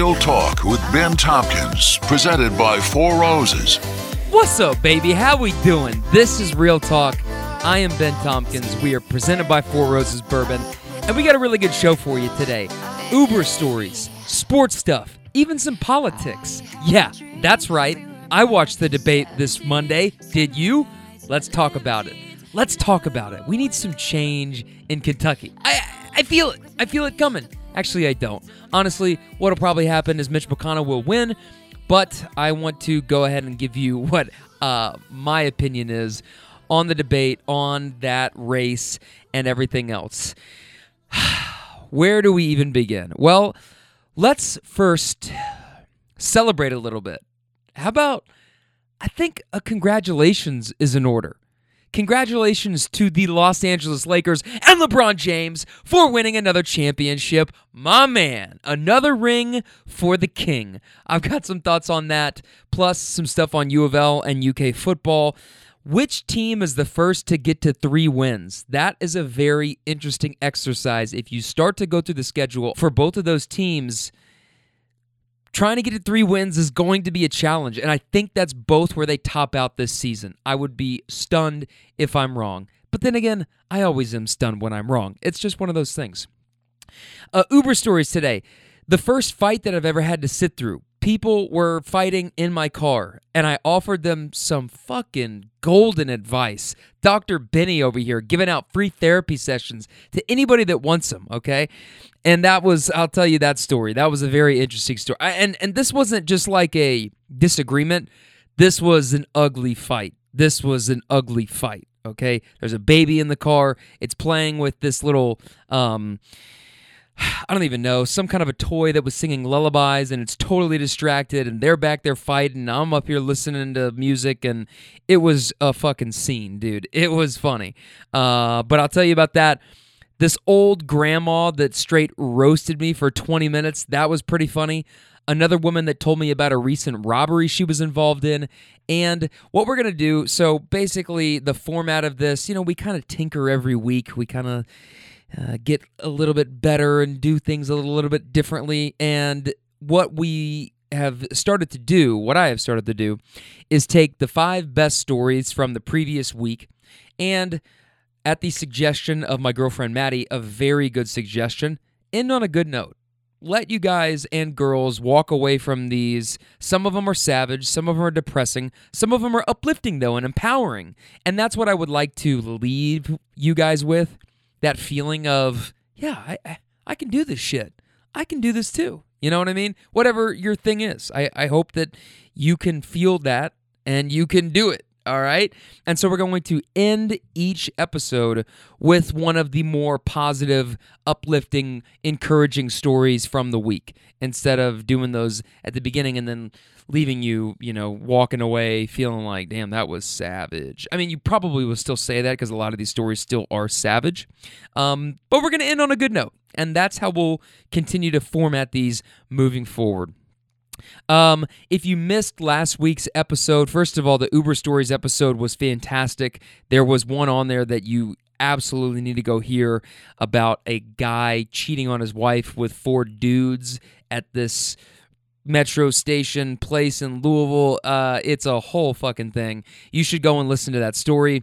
Real Talk with Ben Tompkins, presented by Four Roses. What's up, baby? How we doing? This is Real Talk. I am Ben Tompkins. We are presented by Four Roses Bourbon, and we got a really good show for you today. Uber stories, sports stuff, even some politics. Yeah, that's right. I watched the debate this Monday. Did you? Let's talk about it. Let's talk about it. We need some change in Kentucky. I I feel it. I feel it coming. Actually, I don't. Honestly, what'll probably happen is Mitch McConnell will win, but I want to go ahead and give you what uh, my opinion is on the debate, on that race, and everything else. Where do we even begin? Well, let's first celebrate a little bit. How about, I think a congratulations is in order. Congratulations to the Los Angeles Lakers and LeBron James for winning another championship. My man, another ring for the king. I've got some thoughts on that, plus some stuff on U of L and UK football. Which team is the first to get to three wins? That is a very interesting exercise. If you start to go through the schedule for both of those teams, trying to get to three wins is going to be a challenge. And I think that's both where they top out this season. I would be stunned if I'm wrong. But then again, I always am stunned when I'm wrong. It's just one of those things. Uh, Uber stories today. The first fight that I've ever had to sit through. People were fighting in my car, and I offered them some fucking golden advice. Dr. Benny over here giving out free therapy sessions to anybody that wants them, okay? And that was, I'll tell you that story. That was a very interesting story. I, and and this wasn't just like a disagreement. This was an ugly fight. This was an ugly fight. Okay, there's a baby in the car. It's playing with this little, um, I don't even know, some kind of a toy that was singing lullabies, and it's totally distracted. And they're back there fighting. I'm up here listening to music, and it was a fucking scene, dude. It was funny. Uh, but I'll tell you about that this old grandma that straight roasted me for 20 minutes, that was pretty funny. Another woman that told me about a recent robbery she was involved in. And what we're going to do so basically, the format of this, you know, we kind of tinker every week. We kind of uh, get a little bit better and do things a little, little bit differently. And what we have started to do, what I have started to do, is take the five best stories from the previous week and at the suggestion of my girlfriend Maddie, a very good suggestion. End on a good note. Let you guys and girls walk away from these. Some of them are savage, some of them are depressing, some of them are uplifting, though, and empowering. And that's what I would like to leave you guys with that feeling of, yeah, I, I can do this shit. I can do this too. You know what I mean? Whatever your thing is, I, I hope that you can feel that and you can do it. All right. And so we're going to end each episode with one of the more positive, uplifting, encouraging stories from the week instead of doing those at the beginning and then leaving you, you know, walking away feeling like, damn, that was savage. I mean, you probably will still say that because a lot of these stories still are savage. Um, but we're going to end on a good note. And that's how we'll continue to format these moving forward. Um, if you missed last week's episode, first of all, the Uber Stories episode was fantastic. There was one on there that you absolutely need to go hear about a guy cheating on his wife with four dudes at this metro station place in Louisville. Uh, it's a whole fucking thing. You should go and listen to that story.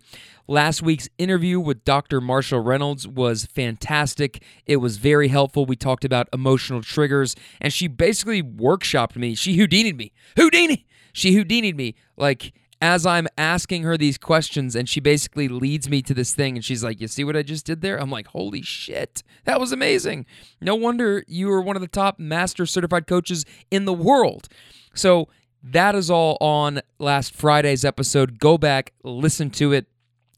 Last week's interview with Dr. Marshall Reynolds was fantastic. It was very helpful. We talked about emotional triggers, and she basically workshopped me. She Houdini'd me. Houdini! She Houdini'd me. Like, as I'm asking her these questions, and she basically leads me to this thing, and she's like, You see what I just did there? I'm like, Holy shit, that was amazing. No wonder you were one of the top master certified coaches in the world. So, that is all on last Friday's episode. Go back, listen to it.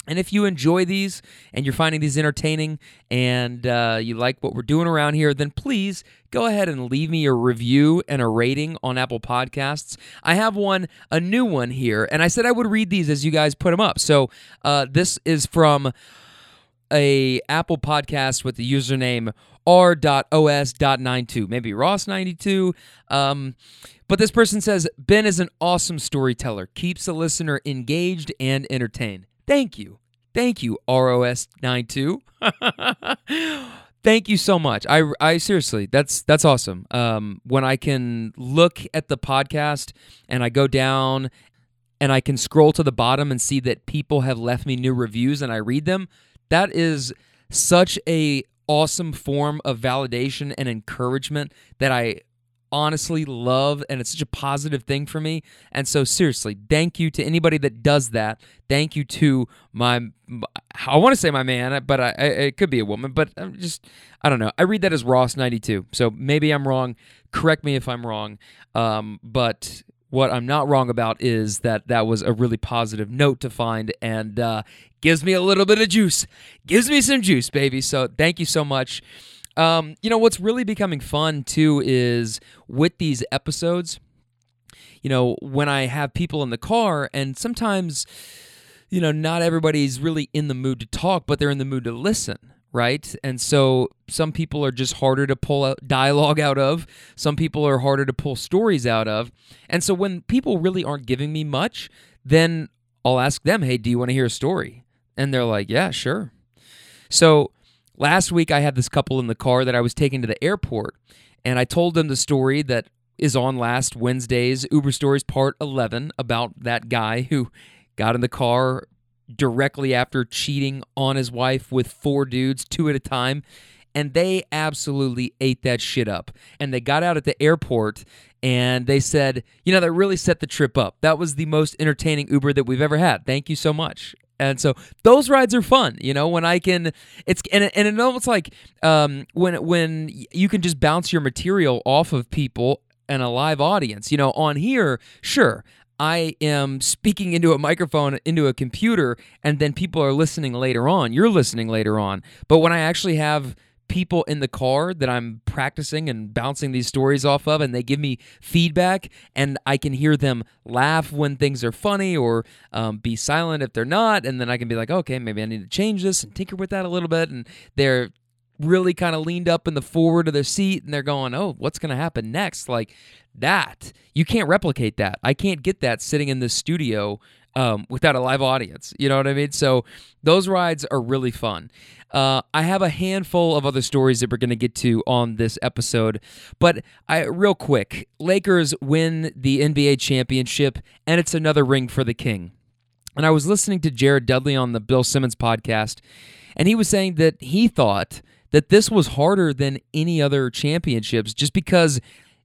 And if you enjoy these and you're finding these entertaining and uh, you like what we're doing around here, then please go ahead and leave me a review and a rating on Apple Podcasts. I have one, a new one here, and I said I would read these as you guys put them up. So uh, this is from a Apple podcast with the username r.os.92, maybe Ross92. Um, but this person says Ben is an awesome storyteller, keeps the listener engaged and entertained. Thank you. Thank you, ROS92. Thank you so much. I, I seriously, that's that's awesome. Um, when I can look at the podcast and I go down and I can scroll to the bottom and see that people have left me new reviews and I read them, that is such a awesome form of validation and encouragement that I honestly love and it's such a positive thing for me. And so seriously, thank you to anybody that does that. Thank you to my I want to say my man, but I, I, it could be a woman, but I'm just I don't know. I read that as Ross 92. So maybe I'm wrong. Correct me if I'm wrong. Um, but what I'm not wrong about is that that was a really positive note to find and uh, gives me a little bit of juice. Gives me some juice, baby. So thank you so much. Um, you know, what's really becoming fun too is with these episodes, you know, when I have people in the car, and sometimes, you know, not everybody's really in the mood to talk, but they're in the mood to listen, right? And so some people are just harder to pull out dialogue out of, some people are harder to pull stories out of. And so when people really aren't giving me much, then I'll ask them, hey, do you want to hear a story? And they're like, yeah, sure. So, Last week, I had this couple in the car that I was taking to the airport, and I told them the story that is on last Wednesday's Uber Stories Part 11 about that guy who got in the car directly after cheating on his wife with four dudes, two at a time. And they absolutely ate that shit up. And they got out at the airport and they said, you know, that really set the trip up. That was the most entertaining Uber that we've ever had. Thank you so much. And so those rides are fun, you know, when I can it's and and it's almost like um, when when you can just bounce your material off of people and a live audience. You know, on here, sure, I am speaking into a microphone, into a computer, and then people are listening later on. You're listening later on. But when I actually have people in the car that I'm practicing and bouncing these stories off of, and they give me feedback, and I can hear them laugh when things are funny or um, be silent if they're not. And then I can be like, okay, maybe I need to change this and tinker with that a little bit. And they're really kind of leaned up in the forward of their seat and they're going, oh, what's going to happen next? Like that. You can't replicate that. I can't get that sitting in the studio um, without a live audience. You know what I mean? So those rides are really fun. Uh, I have a handful of other stories that we're going to get to on this episode, but I real quick, Lakers win the NBA championship, and it's another ring for the king. And I was listening to Jared Dudley on the Bill Simmons podcast, and he was saying that he thought that this was harder than any other championships just because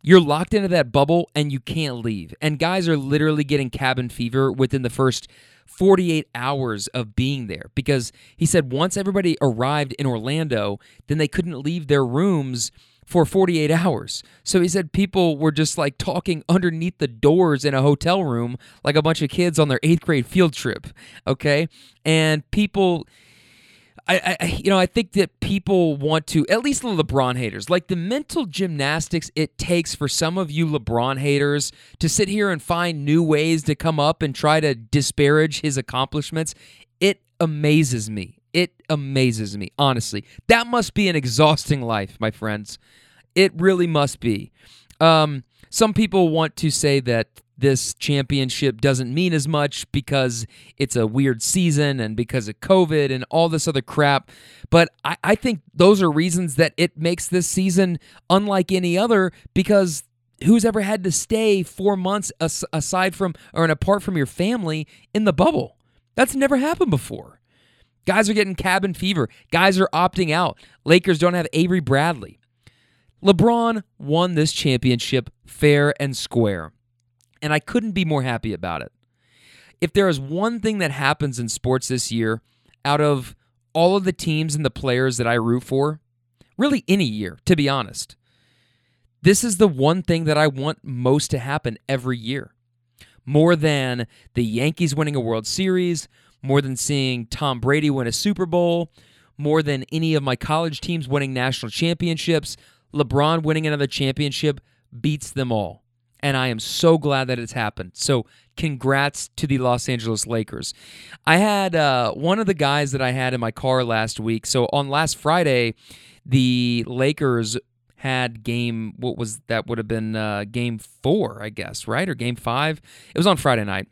you're locked into that bubble and you can't leave. And guys are literally getting cabin fever within the first 48 hours of being there because he said once everybody arrived in Orlando, then they couldn't leave their rooms for 48 hours. So he said people were just like talking underneath the doors in a hotel room like a bunch of kids on their eighth grade field trip. Okay. And people I, I, you know, I think that people want to, at least the LeBron haters, like the mental gymnastics it takes for some of you LeBron haters to sit here and find new ways to come up and try to disparage his accomplishments. It amazes me. It amazes me, honestly. That must be an exhausting life, my friends. It really must be. Um, some people want to say that this championship doesn't mean as much because it's a weird season and because of COVID and all this other crap. But I, I think those are reasons that it makes this season unlike any other because who's ever had to stay four months as, aside from or apart from your family in the bubble? That's never happened before. Guys are getting cabin fever. Guys are opting out. Lakers don't have Avery Bradley. LeBron won this championship fair and square and I couldn't be more happy about it. If there is one thing that happens in sports this year, out of all of the teams and the players that I root for, really any year, to be honest, this is the one thing that I want most to happen every year. More than the Yankees winning a World Series, more than seeing Tom Brady win a Super Bowl, more than any of my college teams winning national championships, LeBron winning another championship beats them all and I am so glad that it's happened. So, congrats to the Los Angeles Lakers. I had uh, one of the guys that I had in my car last week. So, on last Friday, the Lakers had game, what was that? Would have been uh, game four, I guess, right? Or game five? It was on Friday night.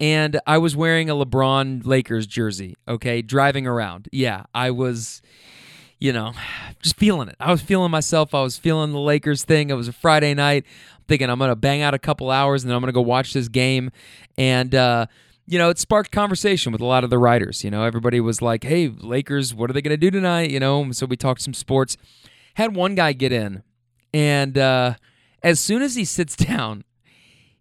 And I was wearing a LeBron Lakers jersey, okay, driving around. Yeah, I was you know, just feeling it. I was feeling myself. I was feeling the Lakers thing. It was a Friday night. I'm thinking I'm going to bang out a couple hours and then I'm going to go watch this game. And, uh, you know, it sparked conversation with a lot of the riders. You know, everybody was like, hey, Lakers, what are they going to do tonight? You know, so we talked some sports. Had one guy get in, and uh, as soon as he sits down,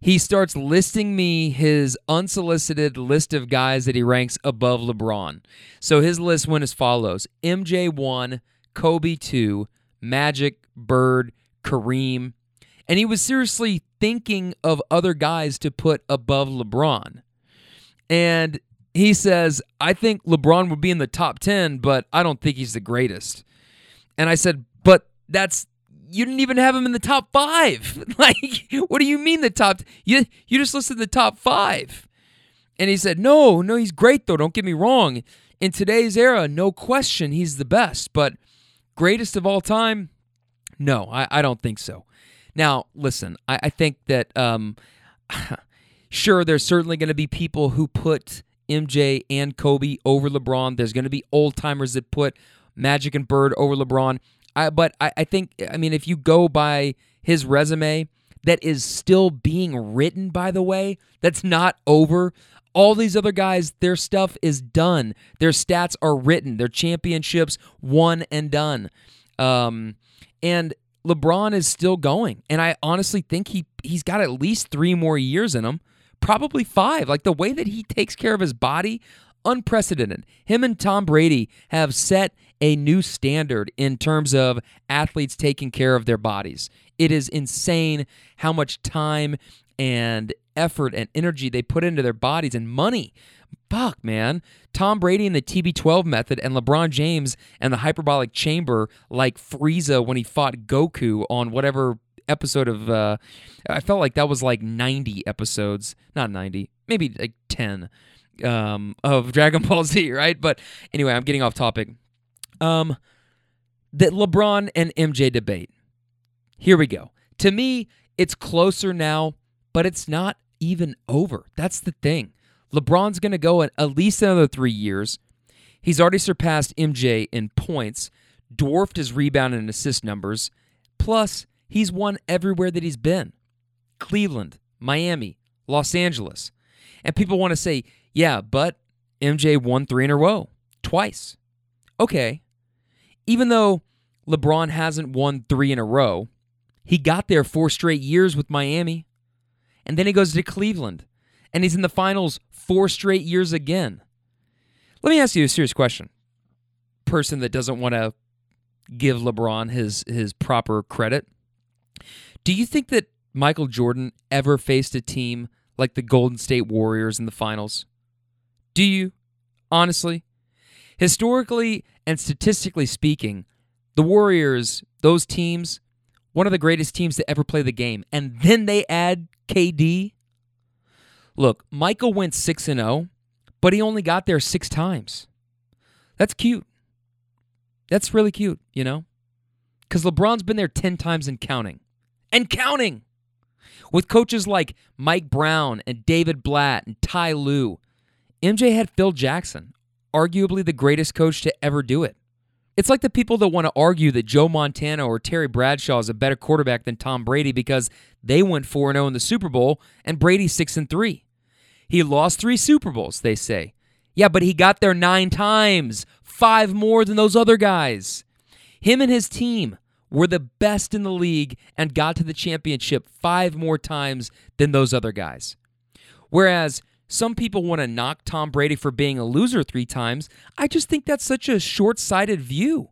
he starts listing me his unsolicited list of guys that he ranks above LeBron. So his list went as follows MJ 1, Kobe 2, Magic, Bird, Kareem. And he was seriously thinking of other guys to put above LeBron. And he says, I think LeBron would be in the top 10, but I don't think he's the greatest. And I said, but that's you didn't even have him in the top five. Like, what do you mean the top? You you just listed the top five. And he said, No, no, he's great though. Don't get me wrong. In today's era, no question, he's the best. But greatest of all time, no, I, I don't think so. Now, listen, I, I think that um, sure, there's certainly going to be people who put MJ and Kobe over LeBron. There's going to be old timers that put Magic and Bird over LeBron. I, but I, I think, I mean, if you go by his resume, that is still being written, by the way, that's not over. All these other guys, their stuff is done. Their stats are written. Their championships won and done. Um, and LeBron is still going, and I honestly think he he's got at least three more years in him, probably five. Like the way that he takes care of his body, unprecedented. Him and Tom Brady have set a new standard in terms of athletes taking care of their bodies. It is insane how much time and effort and energy they put into their bodies and money. Fuck, man. Tom Brady and the TB12 method and LeBron James and the hyperbolic chamber like Frieza when he fought Goku on whatever episode of uh I felt like that was like 90 episodes, not 90, maybe like 10 um of Dragon Ball Z, right? But anyway, I'm getting off topic. Um, the LeBron and MJ debate. Here we go. To me, it's closer now, but it's not even over. That's the thing. LeBron's going to go at least another three years. He's already surpassed MJ in points, dwarfed his rebound and assist numbers. Plus, he's won everywhere that he's been Cleveland, Miami, Los Angeles. And people want to say, yeah, but MJ won three in a row, twice. Okay, even though LeBron hasn't won three in a row, he got there four straight years with Miami. And then he goes to Cleveland and he's in the finals four straight years again. Let me ask you a serious question. Person that doesn't want to give LeBron his his proper credit. Do you think that Michael Jordan ever faced a team like the Golden State Warriors in the finals? Do you? Honestly? Historically and statistically speaking, the Warriors, those teams, one of the greatest teams to ever play the game. And then they add KD. Look, Michael went 6 and 0, but he only got there 6 times. That's cute. That's really cute, you know? Cuz LeBron's been there 10 times and counting. And counting. With coaches like Mike Brown and David Blatt and Ty Lue, MJ had Phil Jackson, arguably the greatest coach to ever do it. It's like the people that want to argue that Joe Montana or Terry Bradshaw is a better quarterback than Tom Brady because they went 4 0 in the Super Bowl and Brady's 6 and 3. He lost three Super Bowls, they say. Yeah, but he got there nine times, five more than those other guys. Him and his team were the best in the league and got to the championship five more times than those other guys. Whereas some people want to knock Tom Brady for being a loser three times. I just think that's such a short sighted view.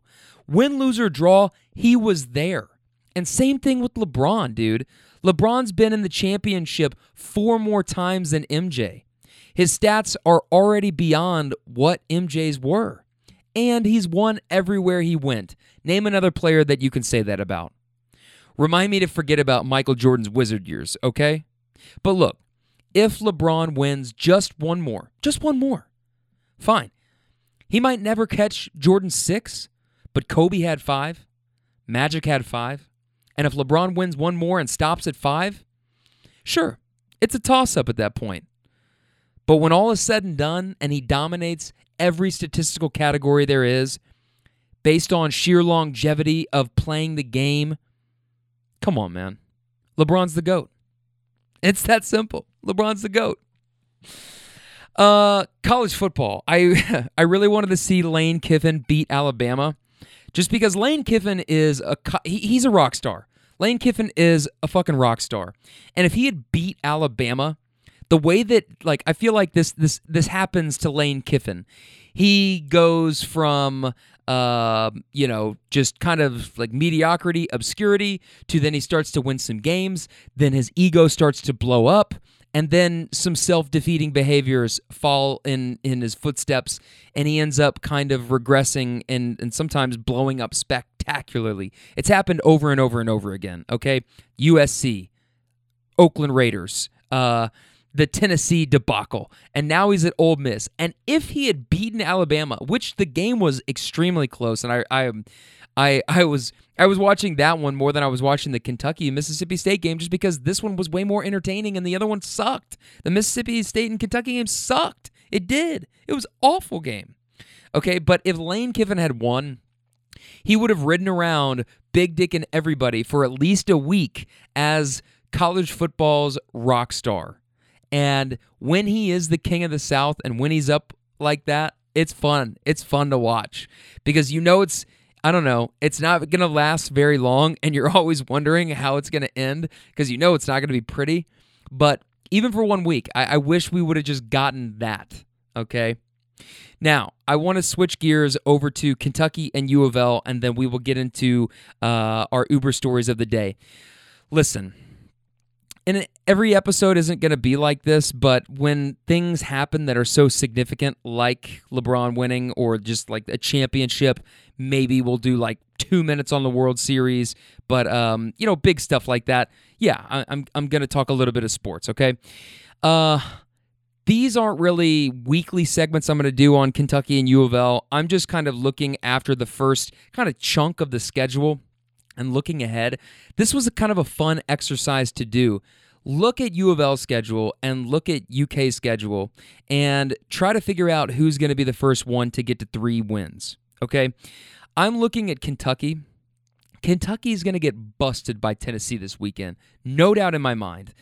Win, lose, or draw, he was there. And same thing with LeBron, dude. LeBron's been in the championship four more times than MJ. His stats are already beyond what MJ's were. And he's won everywhere he went. Name another player that you can say that about. Remind me to forget about Michael Jordan's Wizard years, okay? But look, if LeBron wins just one more, just one more, fine. He might never catch Jordan six, but Kobe had five, Magic had five. And if LeBron wins one more and stops at five, sure, it's a toss up at that point. But when all is said and done and he dominates every statistical category there is, based on sheer longevity of playing the game. Come on, man. LeBron's the GOAT. It's that simple. LeBron's the GOAT. Uh, college football. I I really wanted to see Lane Kiffin beat Alabama, just because Lane Kiffin is a he, he's a rock star. Lane Kiffin is a fucking rock star, and if he had beat Alabama, the way that like I feel like this this this happens to Lane Kiffin, he goes from uh, you know, just kind of like mediocrity, obscurity, to then he starts to win some games. Then his ego starts to blow up. And then some self-defeating behaviors fall in in his footsteps. And he ends up kind of regressing and and sometimes blowing up spectacularly. It's happened over and over and over again okay? Usc oakland raiders uh the Tennessee debacle, and now he's at Ole Miss. And if he had beaten Alabama, which the game was extremely close, and I, I, I, I was I was watching that one more than I was watching the Kentucky Mississippi State game just because this one was way more entertaining and the other one sucked. The Mississippi State and Kentucky game sucked. It did. It was awful game. Okay, but if Lane Kiffin had won, he would have ridden around Big Dick and everybody for at least a week as college football's rock star. And when he is the king of the South and when he's up like that, it's fun. It's fun to watch because you know it's I don't know, it's not going to last very long and you're always wondering how it's going to end because you know it's not going to be pretty. But even for one week, I, I wish we would have just gotten that. Okay. Now, I want to switch gears over to Kentucky and U of L, and then we will get into uh, our Uber stories of the day. Listen, and every episode isn't going to be like this, but when things happen that are so significant, like LeBron winning or just like a championship, maybe we'll do like two minutes on the World Series. But um, you know, big stuff like that. Yeah, I, I'm I'm going to talk a little bit of sports. Okay. Uh, these aren't really weekly segments I'm going to do on Kentucky and U of L. I'm just kind of looking after the first kind of chunk of the schedule and looking ahead, this was a kind of a fun exercise to do. Look at U of L schedule and look at UK schedule and try to figure out who's going to be the first one to get to three wins. Okay. I'm looking at Kentucky. Kentucky is going to get busted by Tennessee this weekend. No doubt in my mind.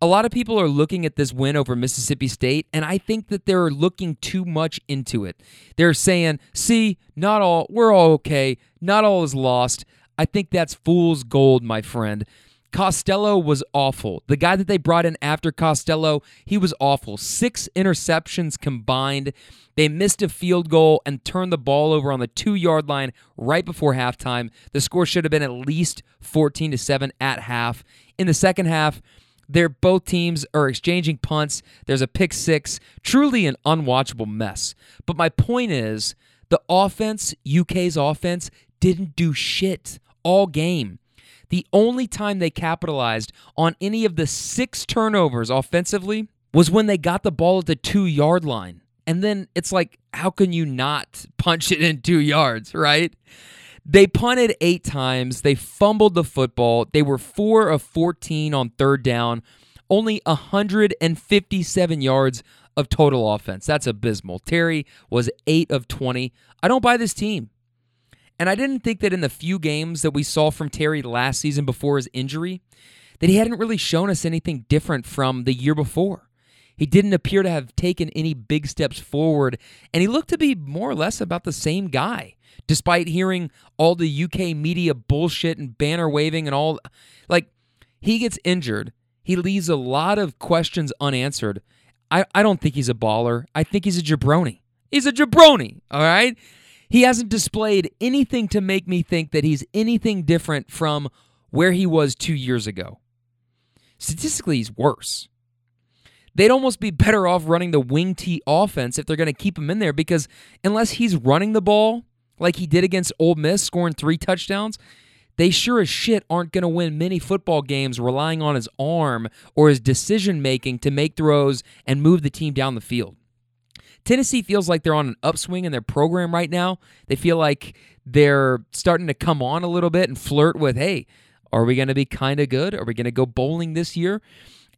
A lot of people are looking at this win over Mississippi State, and I think that they're looking too much into it. They're saying, see, not all, we're all okay. Not all is lost. I think that's fool's gold, my friend. Costello was awful. The guy that they brought in after Costello, he was awful. Six interceptions combined. They missed a field goal and turned the ball over on the two yard line right before halftime. The score should have been at least 14 to 7 at half. In the second half, they're both teams are exchanging punts. There's a pick six. Truly an unwatchable mess. But my point is the offense, UK's offense, didn't do shit all game. The only time they capitalized on any of the six turnovers offensively was when they got the ball at the two yard line. And then it's like, how can you not punch it in two yards, right? They punted eight times. They fumbled the football. They were four of 14 on third down, only 157 yards of total offense. That's abysmal. Terry was eight of 20. I don't buy this team. And I didn't think that in the few games that we saw from Terry last season before his injury, that he hadn't really shown us anything different from the year before. He didn't appear to have taken any big steps forward, and he looked to be more or less about the same guy, despite hearing all the UK media bullshit and banner waving and all. Like, he gets injured. He leaves a lot of questions unanswered. I, I don't think he's a baller. I think he's a jabroni. He's a jabroni, all right? He hasn't displayed anything to make me think that he's anything different from where he was two years ago. Statistically, he's worse. They'd almost be better off running the wing T offense if they're going to keep him in there because unless he's running the ball like he did against Ole Miss, scoring three touchdowns, they sure as shit aren't going to win many football games relying on his arm or his decision making to make throws and move the team down the field. Tennessee feels like they're on an upswing in their program right now. They feel like they're starting to come on a little bit and flirt with, hey, are we going to be kind of good? Are we going to go bowling this year?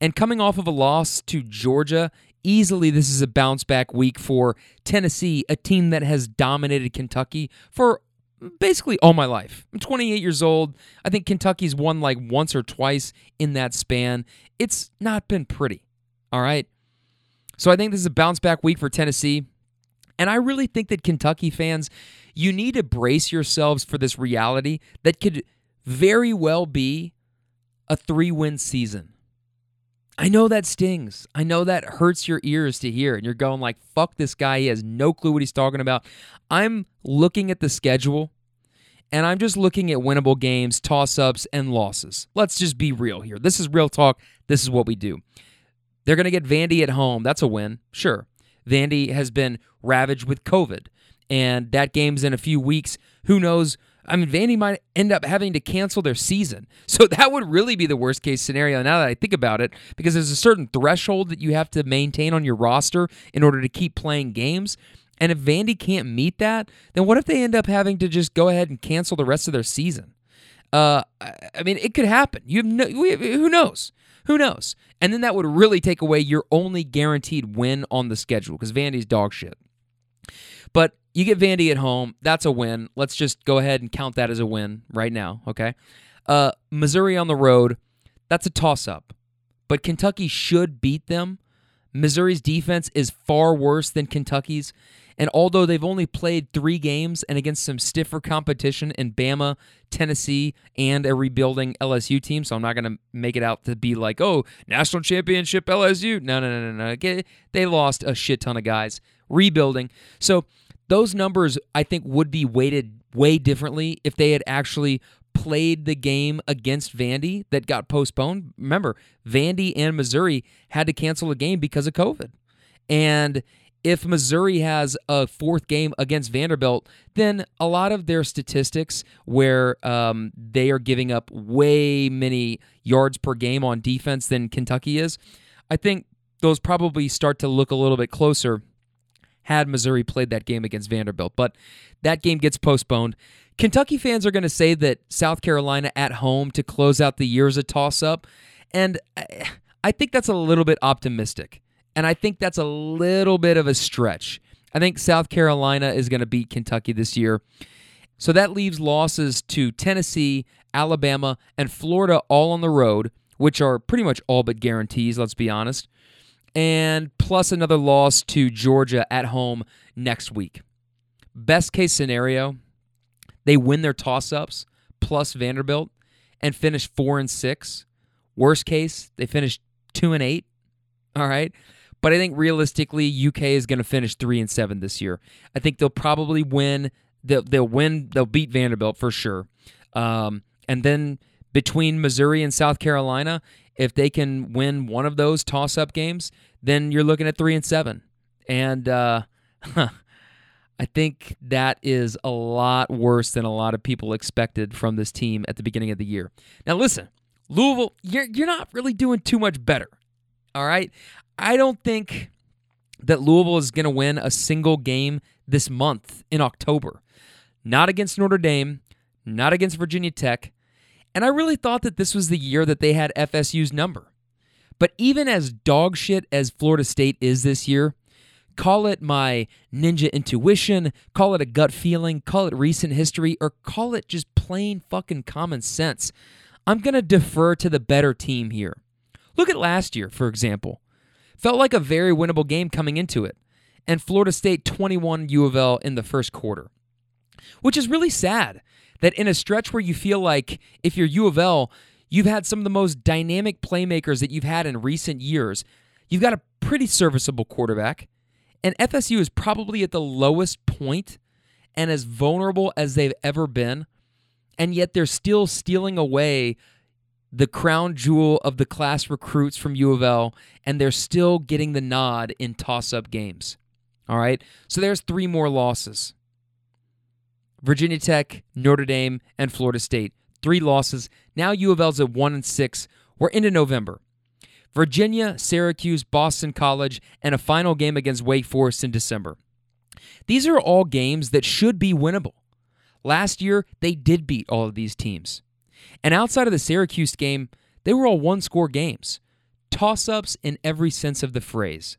And coming off of a loss to Georgia, easily this is a bounce back week for Tennessee, a team that has dominated Kentucky for basically all my life. I'm 28 years old. I think Kentucky's won like once or twice in that span. It's not been pretty. All right. So I think this is a bounce back week for Tennessee. And I really think that Kentucky fans, you need to brace yourselves for this reality that could very well be a three win season. I know that stings. I know that hurts your ears to hear. And you're going like, fuck this guy. He has no clue what he's talking about. I'm looking at the schedule and I'm just looking at winnable games, toss ups, and losses. Let's just be real here. This is real talk. This is what we do. They're going to get Vandy at home. That's a win. Sure. Vandy has been ravaged with COVID, and that game's in a few weeks. Who knows? I mean, Vandy might end up having to cancel their season. So that would really be the worst case scenario now that I think about it, because there's a certain threshold that you have to maintain on your roster in order to keep playing games. And if Vandy can't meet that, then what if they end up having to just go ahead and cancel the rest of their season? Uh, I mean, it could happen. You have no, who knows? Who knows? And then that would really take away your only guaranteed win on the schedule because Vandy's dog shit. But you get Vandy at home. That's a win. Let's just go ahead and count that as a win right now, okay? Uh, Missouri on the road. That's a toss up. But Kentucky should beat them. Missouri's defense is far worse than Kentucky's. And although they've only played three games and against some stiffer competition in Bama, Tennessee, and a rebuilding LSU team, so I'm not going to make it out to be like, oh, national championship LSU. No, no, no, no, no. They lost a shit ton of guys rebuilding. So those numbers, I think, would be weighted way differently if they had actually played the game against Vandy that got postponed. Remember, Vandy and Missouri had to cancel a game because of COVID. And if Missouri has a fourth game against Vanderbilt, then a lot of their statistics where um, they are giving up way many yards per game on defense than Kentucky is, I think those probably start to look a little bit closer had Missouri played that game against Vanderbilt. But that game gets postponed. Kentucky fans are going to say that South Carolina at home to close out the year is a toss up. And I think that's a little bit optimistic. And I think that's a little bit of a stretch. I think South Carolina is going to beat Kentucky this year. So that leaves losses to Tennessee, Alabama, and Florida all on the road, which are pretty much all but guarantees, let's be honest. And plus another loss to Georgia at home next week. Best case scenario, they win their toss ups plus Vanderbilt and finish four and six. Worst case, they finish two and eight. All right. But I think realistically, UK is going to finish three and seven this year. I think they'll probably win. They'll, they'll win. They'll beat Vanderbilt for sure. Um, and then between Missouri and South Carolina, if they can win one of those toss-up games, then you're looking at three and seven. And uh, I think that is a lot worse than a lot of people expected from this team at the beginning of the year. Now, listen, Louisville, you're you're not really doing too much better. All right. I don't think that Louisville is going to win a single game this month in October. Not against Notre Dame, not against Virginia Tech. And I really thought that this was the year that they had FSU's number. But even as dog shit as Florida State is this year, call it my ninja intuition, call it a gut feeling, call it recent history, or call it just plain fucking common sense. I'm going to defer to the better team here. Look at last year, for example. Felt like a very winnable game coming into it. And Florida State 21 U of L in the first quarter. Which is really sad that in a stretch where you feel like if you're U of L, you've had some of the most dynamic playmakers that you've had in recent years. You've got a pretty serviceable quarterback. And FSU is probably at the lowest point and as vulnerable as they've ever been. And yet they're still stealing away the crown jewel of the class recruits from U of L, and they're still getting the nod in toss up games. All right. So there's three more losses Virginia Tech, Notre Dame, and Florida State. Three losses. Now U of L's at one and six. We're into November. Virginia, Syracuse, Boston College, and a final game against Wake Forest in December. These are all games that should be winnable. Last year, they did beat all of these teams. And outside of the Syracuse game, they were all one score games, toss ups in every sense of the phrase.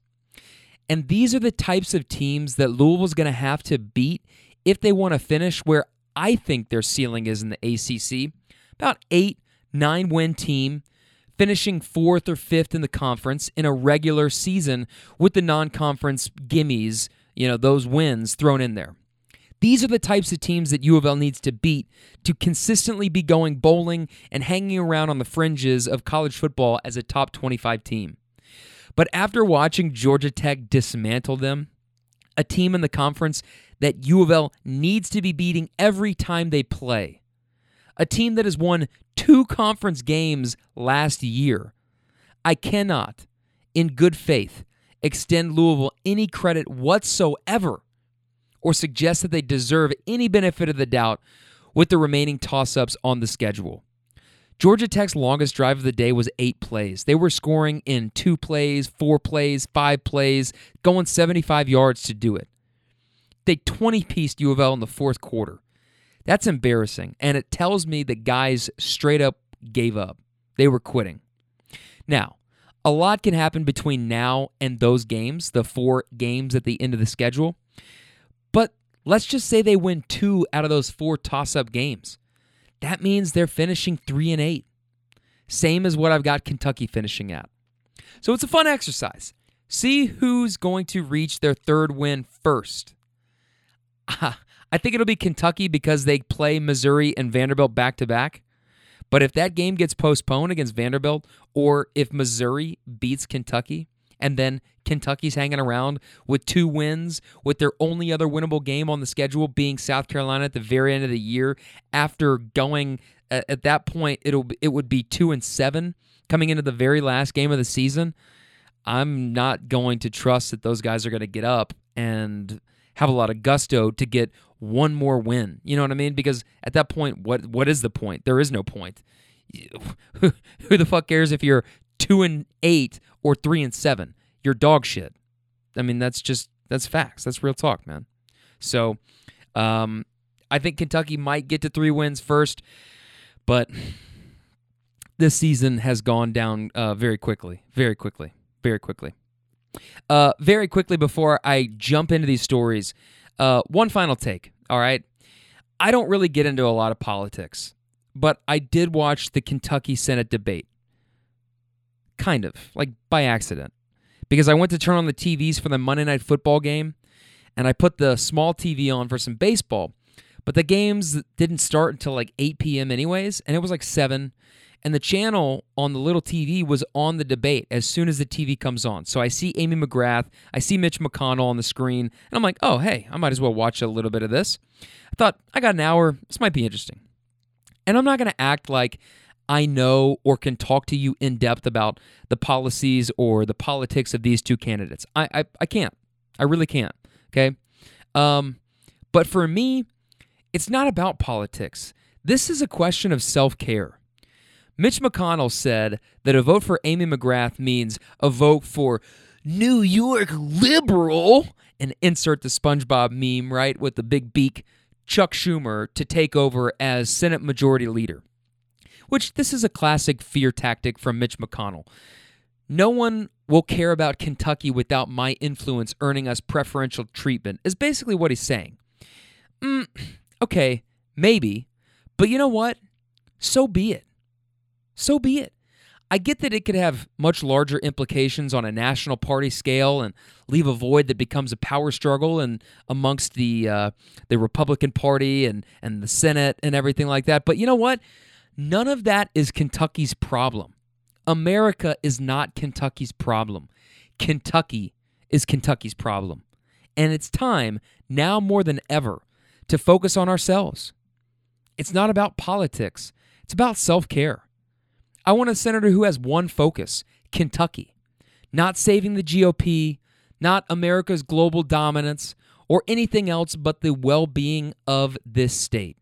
And these are the types of teams that Louisville's going to have to beat if they want to finish where I think their ceiling is in the ACC. About eight, nine win team, finishing fourth or fifth in the conference in a regular season with the non conference gimmies, you know, those wins thrown in there. These are the types of teams that U of L needs to beat to consistently be going bowling and hanging around on the fringes of college football as a top 25 team. But after watching Georgia Tech dismantle them, a team in the conference that U of L needs to be beating every time they play, a team that has won two conference games last year, I cannot, in good faith, extend Louisville any credit whatsoever or suggest that they deserve any benefit of the doubt with the remaining toss ups on the schedule. Georgia Tech's longest drive of the day was eight plays. They were scoring in two plays, four plays, five plays, going 75 yards to do it. They 20 pieced U of L in the fourth quarter. That's embarrassing. And it tells me that guys straight up gave up. They were quitting. Now, a lot can happen between now and those games, the four games at the end of the schedule. Let's just say they win two out of those four toss up games. That means they're finishing three and eight. Same as what I've got Kentucky finishing at. So it's a fun exercise. See who's going to reach their third win first. Ah, I think it'll be Kentucky because they play Missouri and Vanderbilt back to back. But if that game gets postponed against Vanderbilt, or if Missouri beats Kentucky, and then Kentucky's hanging around with two wins, with their only other winnable game on the schedule being South Carolina at the very end of the year, after going at that point, it'll it would be two and seven coming into the very last game of the season. I'm not going to trust that those guys are going to get up and have a lot of gusto to get one more win. You know what I mean? Because at that point, what what is the point? There is no point. Who the fuck cares if you're two and eight or three and seven? You're dog shit. I mean, that's just that's facts. That's real talk, man. So, um, I think Kentucky might get to three wins first, but this season has gone down uh, very quickly, very quickly, very quickly. Uh, very quickly before I jump into these stories, uh, one final take. All right. I don't really get into a lot of politics, but I did watch the Kentucky Senate debate. Kind of, like by accident. Because I went to turn on the TVs for the Monday Night Football game, and I put the small TV on for some baseball. But the games didn't start until like 8 p.m., anyways, and it was like 7 and the channel on the little TV was on the debate as soon as the TV comes on. So I see Amy McGrath, I see Mitch McConnell on the screen, and I'm like, oh, hey, I might as well watch a little bit of this. I thought, I got an hour, this might be interesting. And I'm not going to act like I know or can talk to you in depth about the policies or the politics of these two candidates. I, I, I can't. I really can't. Okay. Um, but for me, it's not about politics. This is a question of self care. Mitch McConnell said that a vote for Amy McGrath means a vote for New York liberal, and insert the SpongeBob meme, right, with the big beak, Chuck Schumer, to take over as Senate Majority Leader. Which this is a classic fear tactic from Mitch McConnell. No one will care about Kentucky without my influence earning us preferential treatment, is basically what he's saying. Mm, okay, maybe. But you know what? So be it so be it. I get that it could have much larger implications on a national party scale and leave a void that becomes a power struggle and amongst the uh, the Republican Party and and the Senate and everything like that. But you know what? None of that is Kentucky's problem. America is not Kentucky's problem. Kentucky is Kentucky's problem. And it's time, now more than ever, to focus on ourselves. It's not about politics, it's about self care. I want a senator who has one focus Kentucky, not saving the GOP, not America's global dominance, or anything else but the well being of this state.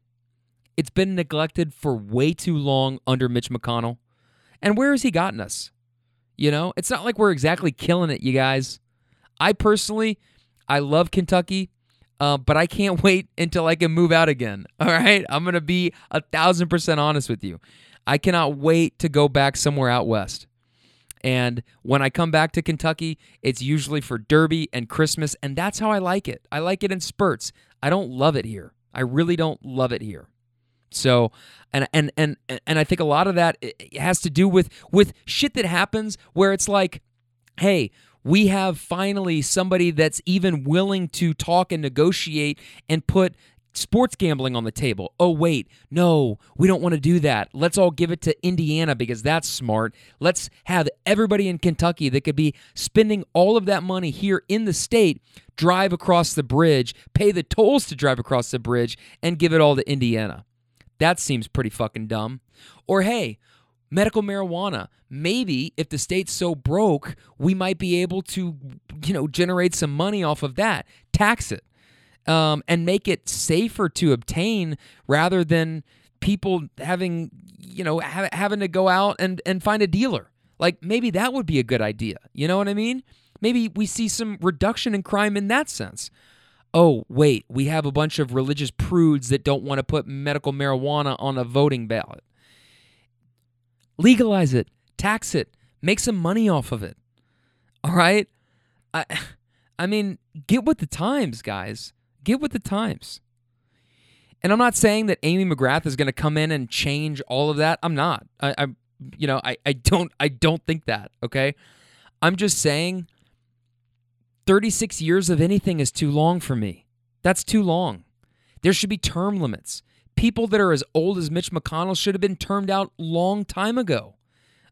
It's been neglected for way too long under Mitch McConnell. And where has he gotten us? You know, it's not like we're exactly killing it, you guys. I personally, I love Kentucky, uh, but I can't wait until I can move out again. All right. I'm going to be a thousand percent honest with you. I cannot wait to go back somewhere out west. And when I come back to Kentucky, it's usually for Derby and Christmas, and that's how I like it. I like it in spurts. I don't love it here. I really don't love it here. So, and and and and I think a lot of that has to do with with shit that happens where it's like, hey, we have finally somebody that's even willing to talk and negotiate and put sports gambling on the table. Oh, wait, no, we don't want to do that. Let's all give it to Indiana because that's smart. Let's have everybody in Kentucky that could be spending all of that money here in the state drive across the bridge, pay the tolls to drive across the bridge, and give it all to Indiana. That seems pretty fucking dumb. Or hey, medical marijuana. Maybe if the state's so broke, we might be able to, you know, generate some money off of that. Tax it. Um, and make it safer to obtain rather than people having, you know, ha- having to go out and, and find a dealer. Like maybe that would be a good idea. You know what I mean? Maybe we see some reduction in crime in that sense oh, wait, we have a bunch of religious prudes that don't want to put medical marijuana on a voting ballot. Legalize it, tax it, make some money off of it. All right? I I mean, get with the times, guys. Get with the times. And I'm not saying that Amy McGrath is going to come in and change all of that. I'm not. I, I you know, I, I don't I don't think that, okay? I'm just saying 36 years of anything is too long for me. That's too long. There should be term limits. People that are as old as Mitch McConnell should have been termed out long time ago.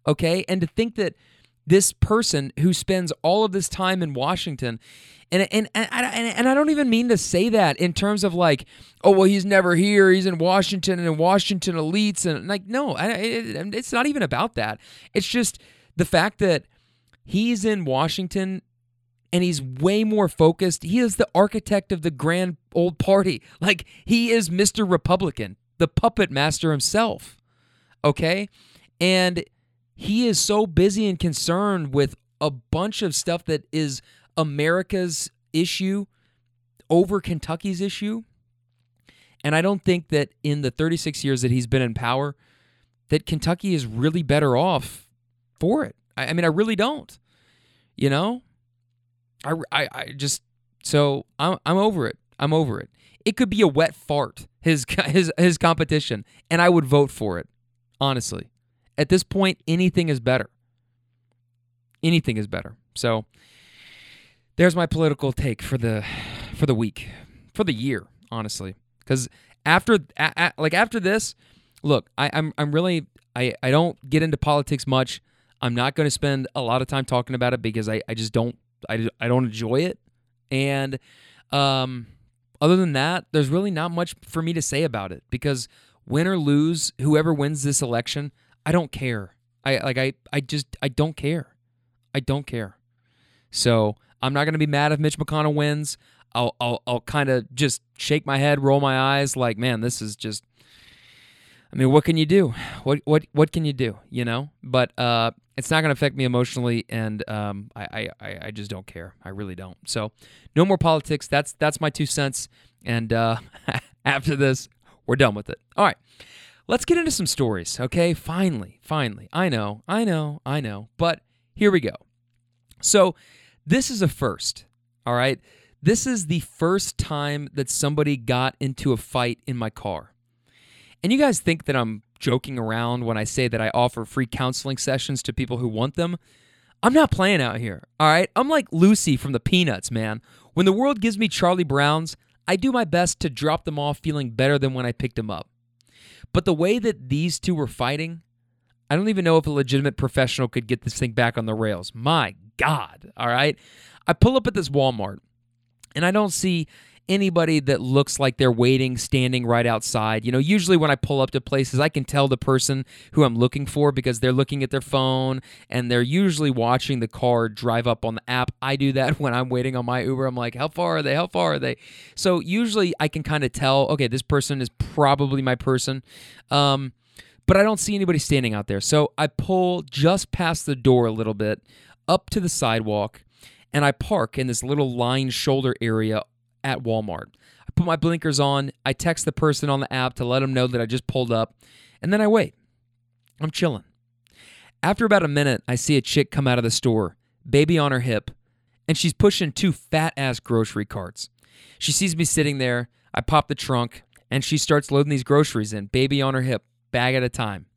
Okay? And to think that this person who spends all of this time in Washington and and and, and, and I don't even mean to say that in terms of like, oh well, he's never here. He's in Washington and in Washington elites and like no, it, it's not even about that. It's just the fact that he's in Washington and he's way more focused. He is the architect of the grand old party. Like he is Mr. Republican, the puppet master himself. Okay? And he is so busy and concerned with a bunch of stuff that is America's issue over Kentucky's issue. And I don't think that in the 36 years that he's been in power, that Kentucky is really better off for it. I, I mean, I really don't. You know, I, I, I just so I'm I'm over it. I'm over it. It could be a wet fart his his his competition, and I would vote for it. Honestly, at this point, anything is better. Anything is better. So there's my political take for the for the week, for the year. Honestly, because after a, a, like after this, look, I, I'm I'm really I I don't get into politics much. I'm not going to spend a lot of time talking about it because I, I just don't I, I don't enjoy it. And um, other than that, there's really not much for me to say about it because win or lose, whoever wins this election, I don't care. I like I I just I don't care. I don't care. So I'm not gonna be mad if Mitch McConnell wins. I'll I'll I'll kind of just shake my head, roll my eyes, like man, this is just. I mean, what can you do? What what what can you do? You know. But uh, it's not going to affect me emotionally, and um, I, I, I just don't care. I really don't. So, no more politics. That's that's my two cents. And uh, after this, we're done with it. All right, let's get into some stories. Okay, finally, finally. I know, I know, I know. But here we go. So, this is a first. All right, this is the first time that somebody got into a fight in my car. And you guys think that I'm joking around when I say that I offer free counseling sessions to people who want them. I'm not playing out here, all right? I'm like Lucy from the Peanuts, man. When the world gives me Charlie Browns, I do my best to drop them off feeling better than when I picked them up. But the way that these two were fighting, I don't even know if a legitimate professional could get this thing back on the rails. My God, all right? I pull up at this Walmart and I don't see anybody that looks like they're waiting standing right outside. You know, usually when I pull up to places, I can tell the person who I'm looking for because they're looking at their phone and they're usually watching the car drive up on the app. I do that when I'm waiting on my Uber. I'm like, how far are they? How far are they? So usually I can kind of tell, okay, this person is probably my person. Um, but I don't see anybody standing out there. So I pull just past the door a little bit up to the sidewalk and I park in this little lined shoulder area at Walmart. I put my blinkers on, I text the person on the app to let them know that I just pulled up, and then I wait. I'm chilling. After about a minute, I see a chick come out of the store, baby on her hip, and she's pushing two fat ass grocery carts. She sees me sitting there. I pop the trunk, and she starts loading these groceries in, baby on her hip, bag at a time.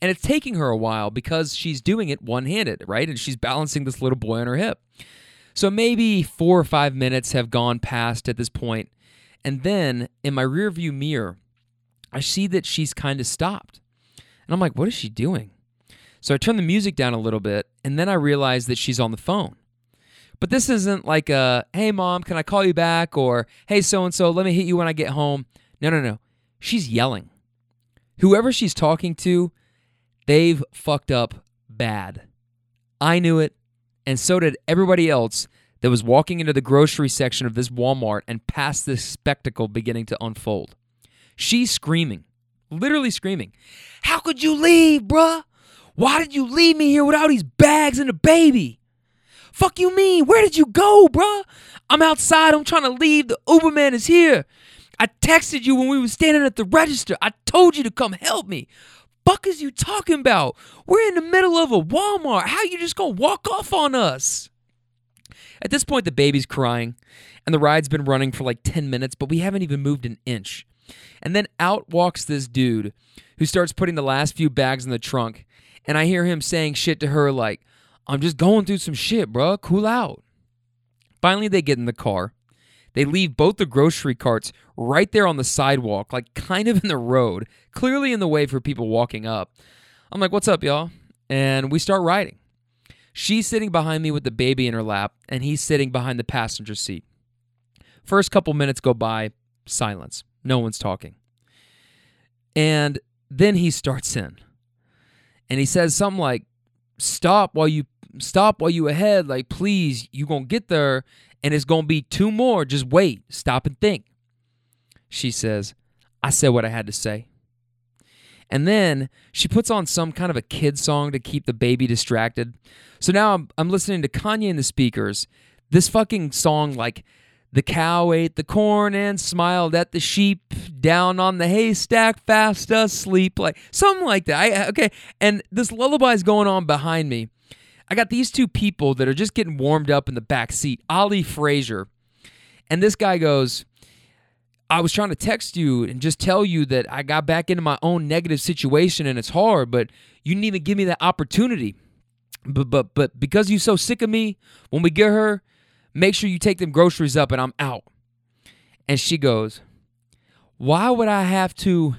And it's taking her a while because she's doing it one handed, right? And she's balancing this little boy on her hip. So maybe four or five minutes have gone past at this point, And then in my rearview mirror, I see that she's kind of stopped. And I'm like, what is she doing? So I turn the music down a little bit, and then I realize that she's on the phone. But this isn't like a, hey, mom, can I call you back? Or, hey, so and so, let me hit you when I get home. No, no, no. She's yelling. Whoever she's talking to, they've fucked up bad. I knew it, and so did everybody else that was walking into the grocery section of this Walmart and past this spectacle beginning to unfold. She's screaming, literally screaming, How could you leave, bruh? Why did you leave me here with all these bags and a baby? Fuck you mean? Where did you go, bruh? I'm outside. I'm trying to leave. The Uberman is here. I texted you when we were standing at the register. I told you to come help me. Fuck is you talking about? We're in the middle of a Walmart. How you just gonna walk off on us? At this point, the baby's crying, and the ride's been running for like 10 minutes, but we haven't even moved an inch. And then out walks this dude who starts putting the last few bags in the trunk, and I hear him saying shit to her like, I'm just going through some shit, bruh. Cool out. Finally, they get in the car. They leave both the grocery carts right there on the sidewalk, like kind of in the road, clearly in the way for people walking up. I'm like, what's up, y'all? And we start riding. She's sitting behind me with the baby in her lap, and he's sitting behind the passenger seat. First couple minutes go by, silence. No one's talking. And then he starts in. And he says something like, Stop while you stop while you ahead. Like, please, you gonna get there and it's gonna be two more. Just wait. Stop and think. She says, I said what I had to say. And then she puts on some kind of a kid song to keep the baby distracted. So now I'm, I'm listening to Kanye in the speakers. This fucking song, like, the cow ate the corn and smiled at the sheep down on the haystack, fast asleep, like something like that. I, okay, and this lullaby is going on behind me. I got these two people that are just getting warmed up in the back seat. Ali Frazier, and this guy goes, I was trying to text you and just tell you that I got back into my own negative situation and it's hard, but you didn't even give me that opportunity. But but but because you're so sick of me, when we get her, make sure you take them groceries up and I'm out. And she goes, Why would I have to?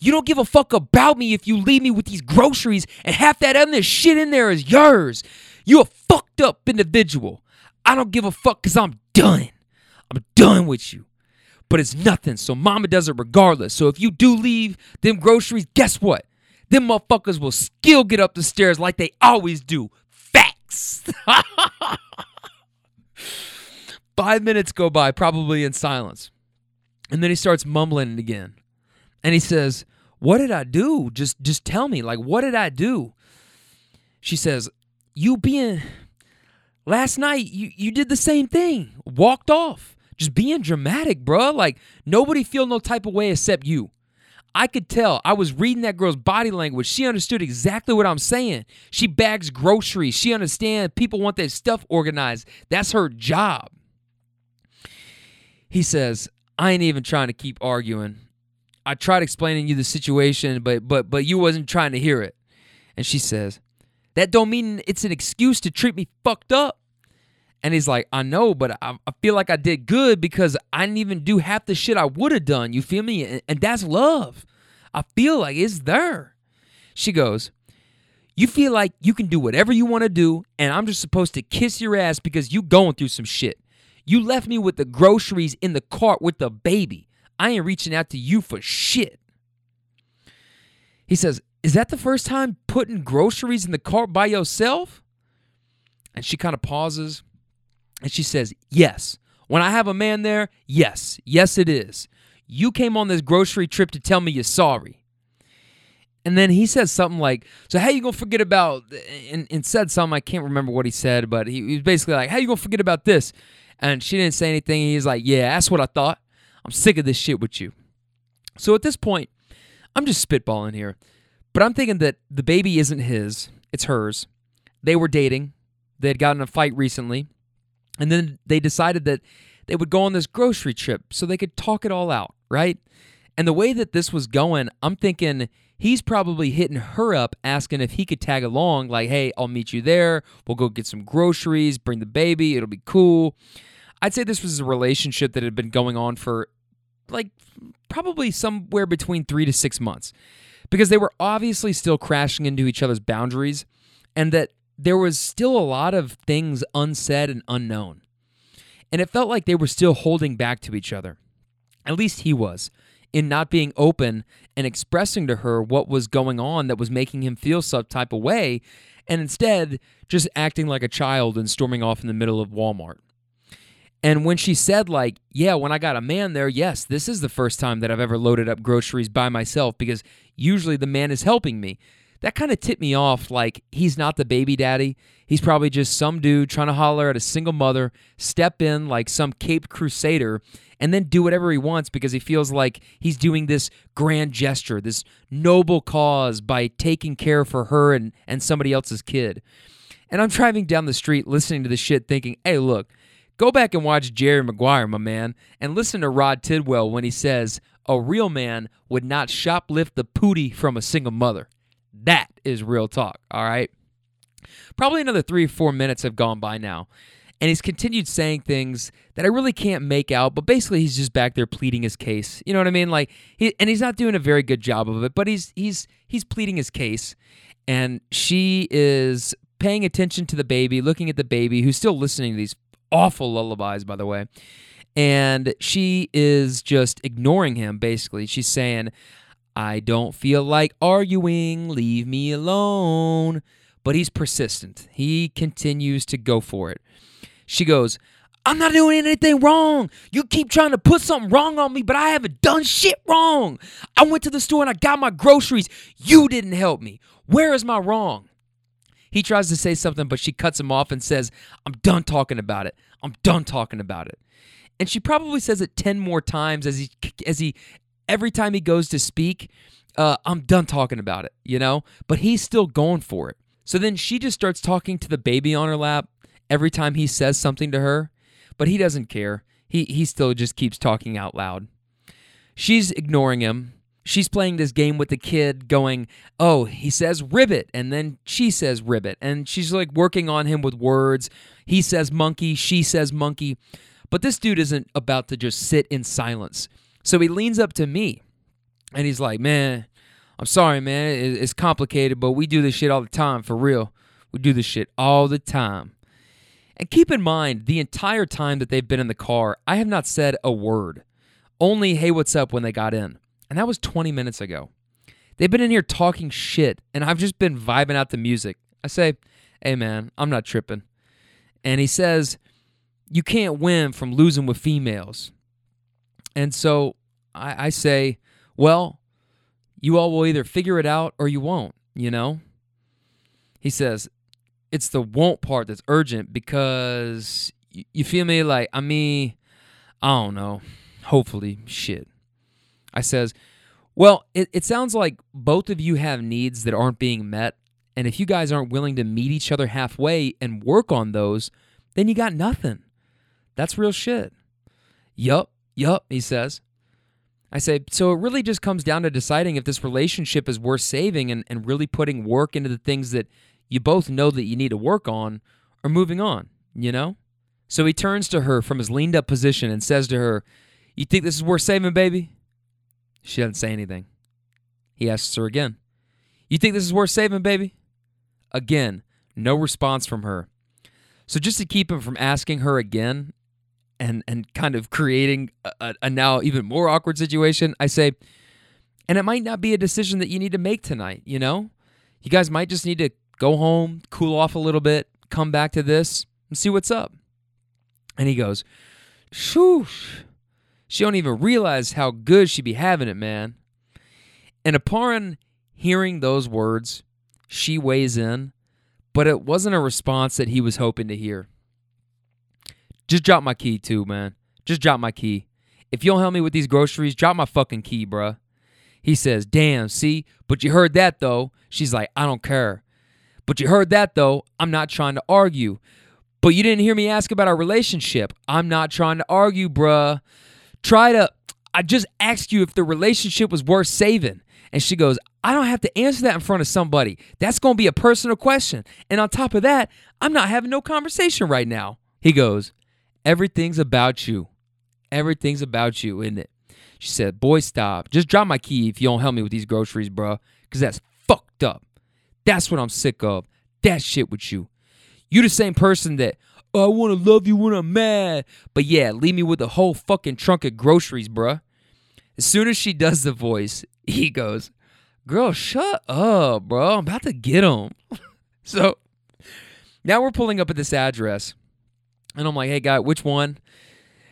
You don't give a fuck about me if you leave me with these groceries and half that other shit in there is yours. You a fucked up individual. I don't give a fuck because I'm done. I'm done with you. But it's nothing, so mama does it regardless. So if you do leave them groceries, guess what? Them motherfuckers will still get up the stairs like they always do. Facts. Five minutes go by, probably in silence. And then he starts mumbling again. And he says, What did I do? Just just tell me. Like, what did I do? She says, You being last night, you, you did the same thing. Walked off. Just being dramatic, bruh. Like nobody feel no type of way except you. I could tell. I was reading that girl's body language. She understood exactly what I'm saying. She bags groceries. She understands people want their stuff organized. That's her job. He says, I ain't even trying to keep arguing. I tried explaining you the situation, but but but you wasn't trying to hear it. And she says, That don't mean it's an excuse to treat me fucked up. And he's like, I know, but I, I feel like I did good because I didn't even do half the shit I would have done. You feel me? And, and that's love. I feel like it's there. She goes, You feel like you can do whatever you want to do, and I'm just supposed to kiss your ass because you going through some shit. You left me with the groceries in the cart with the baby. I ain't reaching out to you for shit. He says, Is that the first time putting groceries in the cart by yourself? And she kind of pauses and she says, Yes. When I have a man there, yes. Yes, it is. You came on this grocery trip to tell me you're sorry. And then he says something like, So how you gonna forget about and, and said something, I can't remember what he said, but he, he was basically like, How you gonna forget about this? And she didn't say anything. He's like, Yeah, that's what I thought. I'm sick of this shit with you. So at this point, I'm just spitballing here. But I'm thinking that the baby isn't his, it's hers. They were dating. They had gotten a fight recently. And then they decided that they would go on this grocery trip so they could talk it all out, right? And the way that this was going, I'm thinking he's probably hitting her up asking if he could tag along, like, hey, I'll meet you there. We'll go get some groceries, bring the baby, it'll be cool. I'd say this was a relationship that had been going on for like probably somewhere between three to six months because they were obviously still crashing into each other's boundaries and that there was still a lot of things unsaid and unknown. And it felt like they were still holding back to each other. At least he was, in not being open and expressing to her what was going on that was making him feel some type of way, and instead just acting like a child and storming off in the middle of Walmart. And when she said, like, yeah, when I got a man there, yes, this is the first time that I've ever loaded up groceries by myself because usually the man is helping me. That kind of tipped me off like he's not the baby daddy. He's probably just some dude trying to holler at a single mother, step in like some Cape Crusader, and then do whatever he wants because he feels like he's doing this grand gesture, this noble cause by taking care for her and, and somebody else's kid. And I'm driving down the street listening to this shit thinking, hey, look, Go back and watch Jerry Maguire, my man, and listen to Rod Tidwell when he says, A real man would not shoplift the pooty from a single mother. That is real talk, all right? Probably another three or four minutes have gone by now, and he's continued saying things that I really can't make out, but basically he's just back there pleading his case. You know what I mean? Like he, and he's not doing a very good job of it, but he's he's he's pleading his case and she is paying attention to the baby, looking at the baby who's still listening to these awful lullabies, by the way. And she is just ignoring him, basically. She's saying, I don't feel like arguing, leave me alone. But he's persistent. He continues to go for it. She goes, I'm not doing anything wrong. You keep trying to put something wrong on me, but I haven't done shit wrong. I went to the store and I got my groceries. You didn't help me. Where is my wrong? He tries to say something, but she cuts him off and says, I'm done talking about it. I'm done talking about it. And she probably says it 10 more times as he, as he, every time he goes to speak, uh, I'm done talking about it, you know? But he's still going for it. So then she just starts talking to the baby on her lap every time he says something to her, but he doesn't care. He, he still just keeps talking out loud. She's ignoring him she's playing this game with the kid going oh he says ribbit and then she says ribbit and she's like working on him with words. He says monkey she says monkey. But this dude isn't about to just sit in silence. So he leans up to me and he's like man i'm sorry man. It's complicated but we do this shit all the time for real. We do this shit all the time. And keep in mind the entire time that they've been in the car i have not said a word. Only hey what's up? when they got in and that was 20 minutes ago. They've been in here talking shit, and I've just been vibing out the music. I say, hey man, I'm not tripping. And he says, you can't win from losing with females. And so I, I say, well, you all will either figure it out or you won't, you know? He says, it's the won't part that's urgent because you feel me? Like, I mean, I don't know. Hopefully, shit. I says, Well, it, it sounds like both of you have needs that aren't being met. And if you guys aren't willing to meet each other halfway and work on those, then you got nothing. That's real shit. Yup, yup, he says. I say, so it really just comes down to deciding if this relationship is worth saving and, and really putting work into the things that you both know that you need to work on or moving on, you know? So he turns to her from his leaned up position and says to her, You think this is worth saving, baby? She doesn't say anything. He asks her again, You think this is worth saving, baby? Again, no response from her. So just to keep him from asking her again and and kind of creating a, a, now even more awkward situation, I say, and it might not be a decision that you need to make tonight, you know? You guys might just need to go home, cool off a little bit, come back to this, and see what's up. And he goes, Shoosh. She don't even realize how good she be having it, man. And upon hearing those words, she weighs in, but it wasn't a response that he was hoping to hear. Just drop my key too, man. Just drop my key. If you don't help me with these groceries, drop my fucking key, bruh. He says, Damn, see? But you heard that though. She's like, I don't care. But you heard that though. I'm not trying to argue. But you didn't hear me ask about our relationship. I'm not trying to argue, bruh. Try to, I just asked you if the relationship was worth saving. And she goes, I don't have to answer that in front of somebody. That's going to be a personal question. And on top of that, I'm not having no conversation right now. He goes, Everything's about you. Everything's about you, isn't it? She said, Boy, stop. Just drop my key if you don't help me with these groceries, bro. Because that's fucked up. That's what I'm sick of. That shit with you. You the same person that, I want to love you when I'm mad. But yeah, leave me with a whole fucking trunk of groceries, bruh. As soon as she does the voice, he goes, Girl, shut up, bro. I'm about to get him. so now we're pulling up at this address. And I'm like, hey, guy, which one?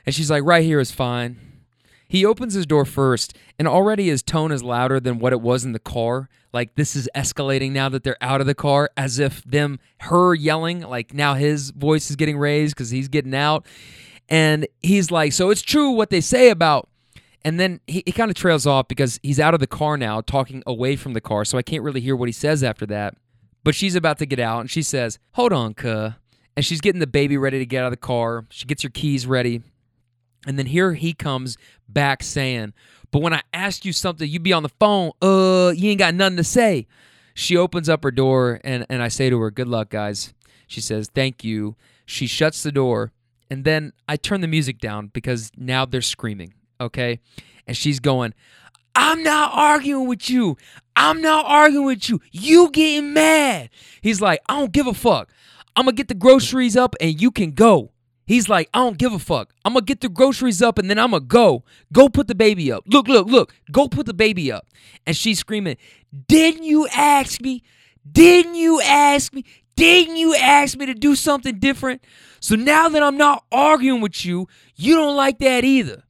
And she's like, right here is fine. He opens his door first, and already his tone is louder than what it was in the car. Like this is escalating now that they're out of the car, as if them her yelling, like now his voice is getting raised because he's getting out. And he's like, So it's true what they say about and then he, he kind of trails off because he's out of the car now, talking away from the car, so I can't really hear what he says after that. But she's about to get out, and she says, Hold on, cuh. And she's getting the baby ready to get out of the car. She gets her keys ready. And then here he comes back saying, But when I ask you something, you'd be on the phone. Uh, you ain't got nothing to say. She opens up her door, and, and I say to her, Good luck, guys. She says, Thank you. She shuts the door, and then I turn the music down because now they're screaming okay? And she's going, I'm not arguing with you. I'm not arguing with you. You getting mad. He's like, I don't give a fuck. I'm gonna get the groceries up and you can go. He's like, I don't give a fuck. I'm gonna get the groceries up and then I'm gonna go. Go put the baby up. Look, look, look. Go put the baby up. And she's screaming, Didn't you ask me? Didn't you ask me? Didn't you ask me to do something different? So now that I'm not arguing with you, you don't like that either.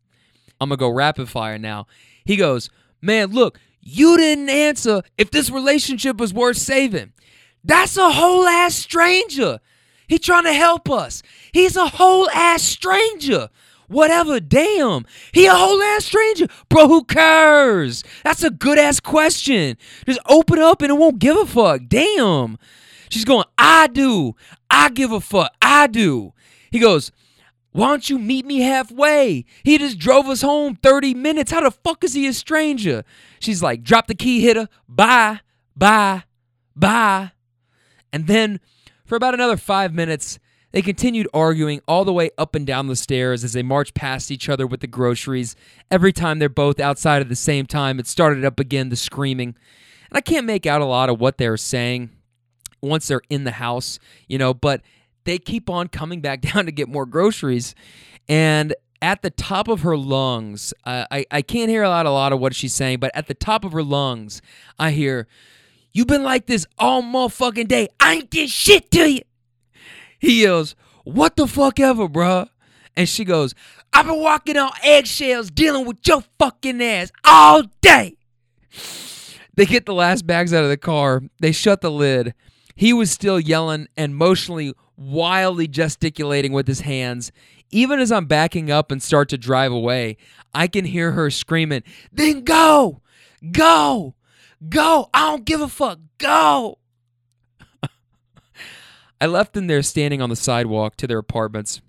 I'm to go rapid fire now. He goes, Man, look, you didn't answer if this relationship was worth saving. That's a whole ass stranger. He trying to help us. He's a whole ass stranger. Whatever, damn. He a whole ass stranger. Bro, who cares? That's a good ass question. Just open up and it won't give a fuck. Damn. She's going, I do. I give a fuck. I do. He goes, why don't you meet me halfway? He just drove us home 30 minutes. How the fuck is he a stranger? She's like, drop the key, hitter. Bye, bye, bye. And then for about another five minutes, they continued arguing all the way up and down the stairs as they marched past each other with the groceries. Every time they're both outside at the same time, it started up again, the screaming. And I can't make out a lot of what they're saying once they're in the house, you know, but they keep on coming back down to get more groceries. And at the top of her lungs, uh, I, I can't hear a lot, a lot of what she's saying, but at the top of her lungs, I hear, You've been like this all motherfucking day. I ain't did shit to you. He yells, What the fuck ever, bruh? And she goes, I've been walking on eggshells dealing with your fucking ass all day. They get the last bags out of the car. They shut the lid. He was still yelling and emotionally wildly gesticulating with his hands. Even as I'm backing up and start to drive away, I can hear her screaming, Then go! Go! Go! I don't give a fuck! Go! I left them there standing on the sidewalk to their apartments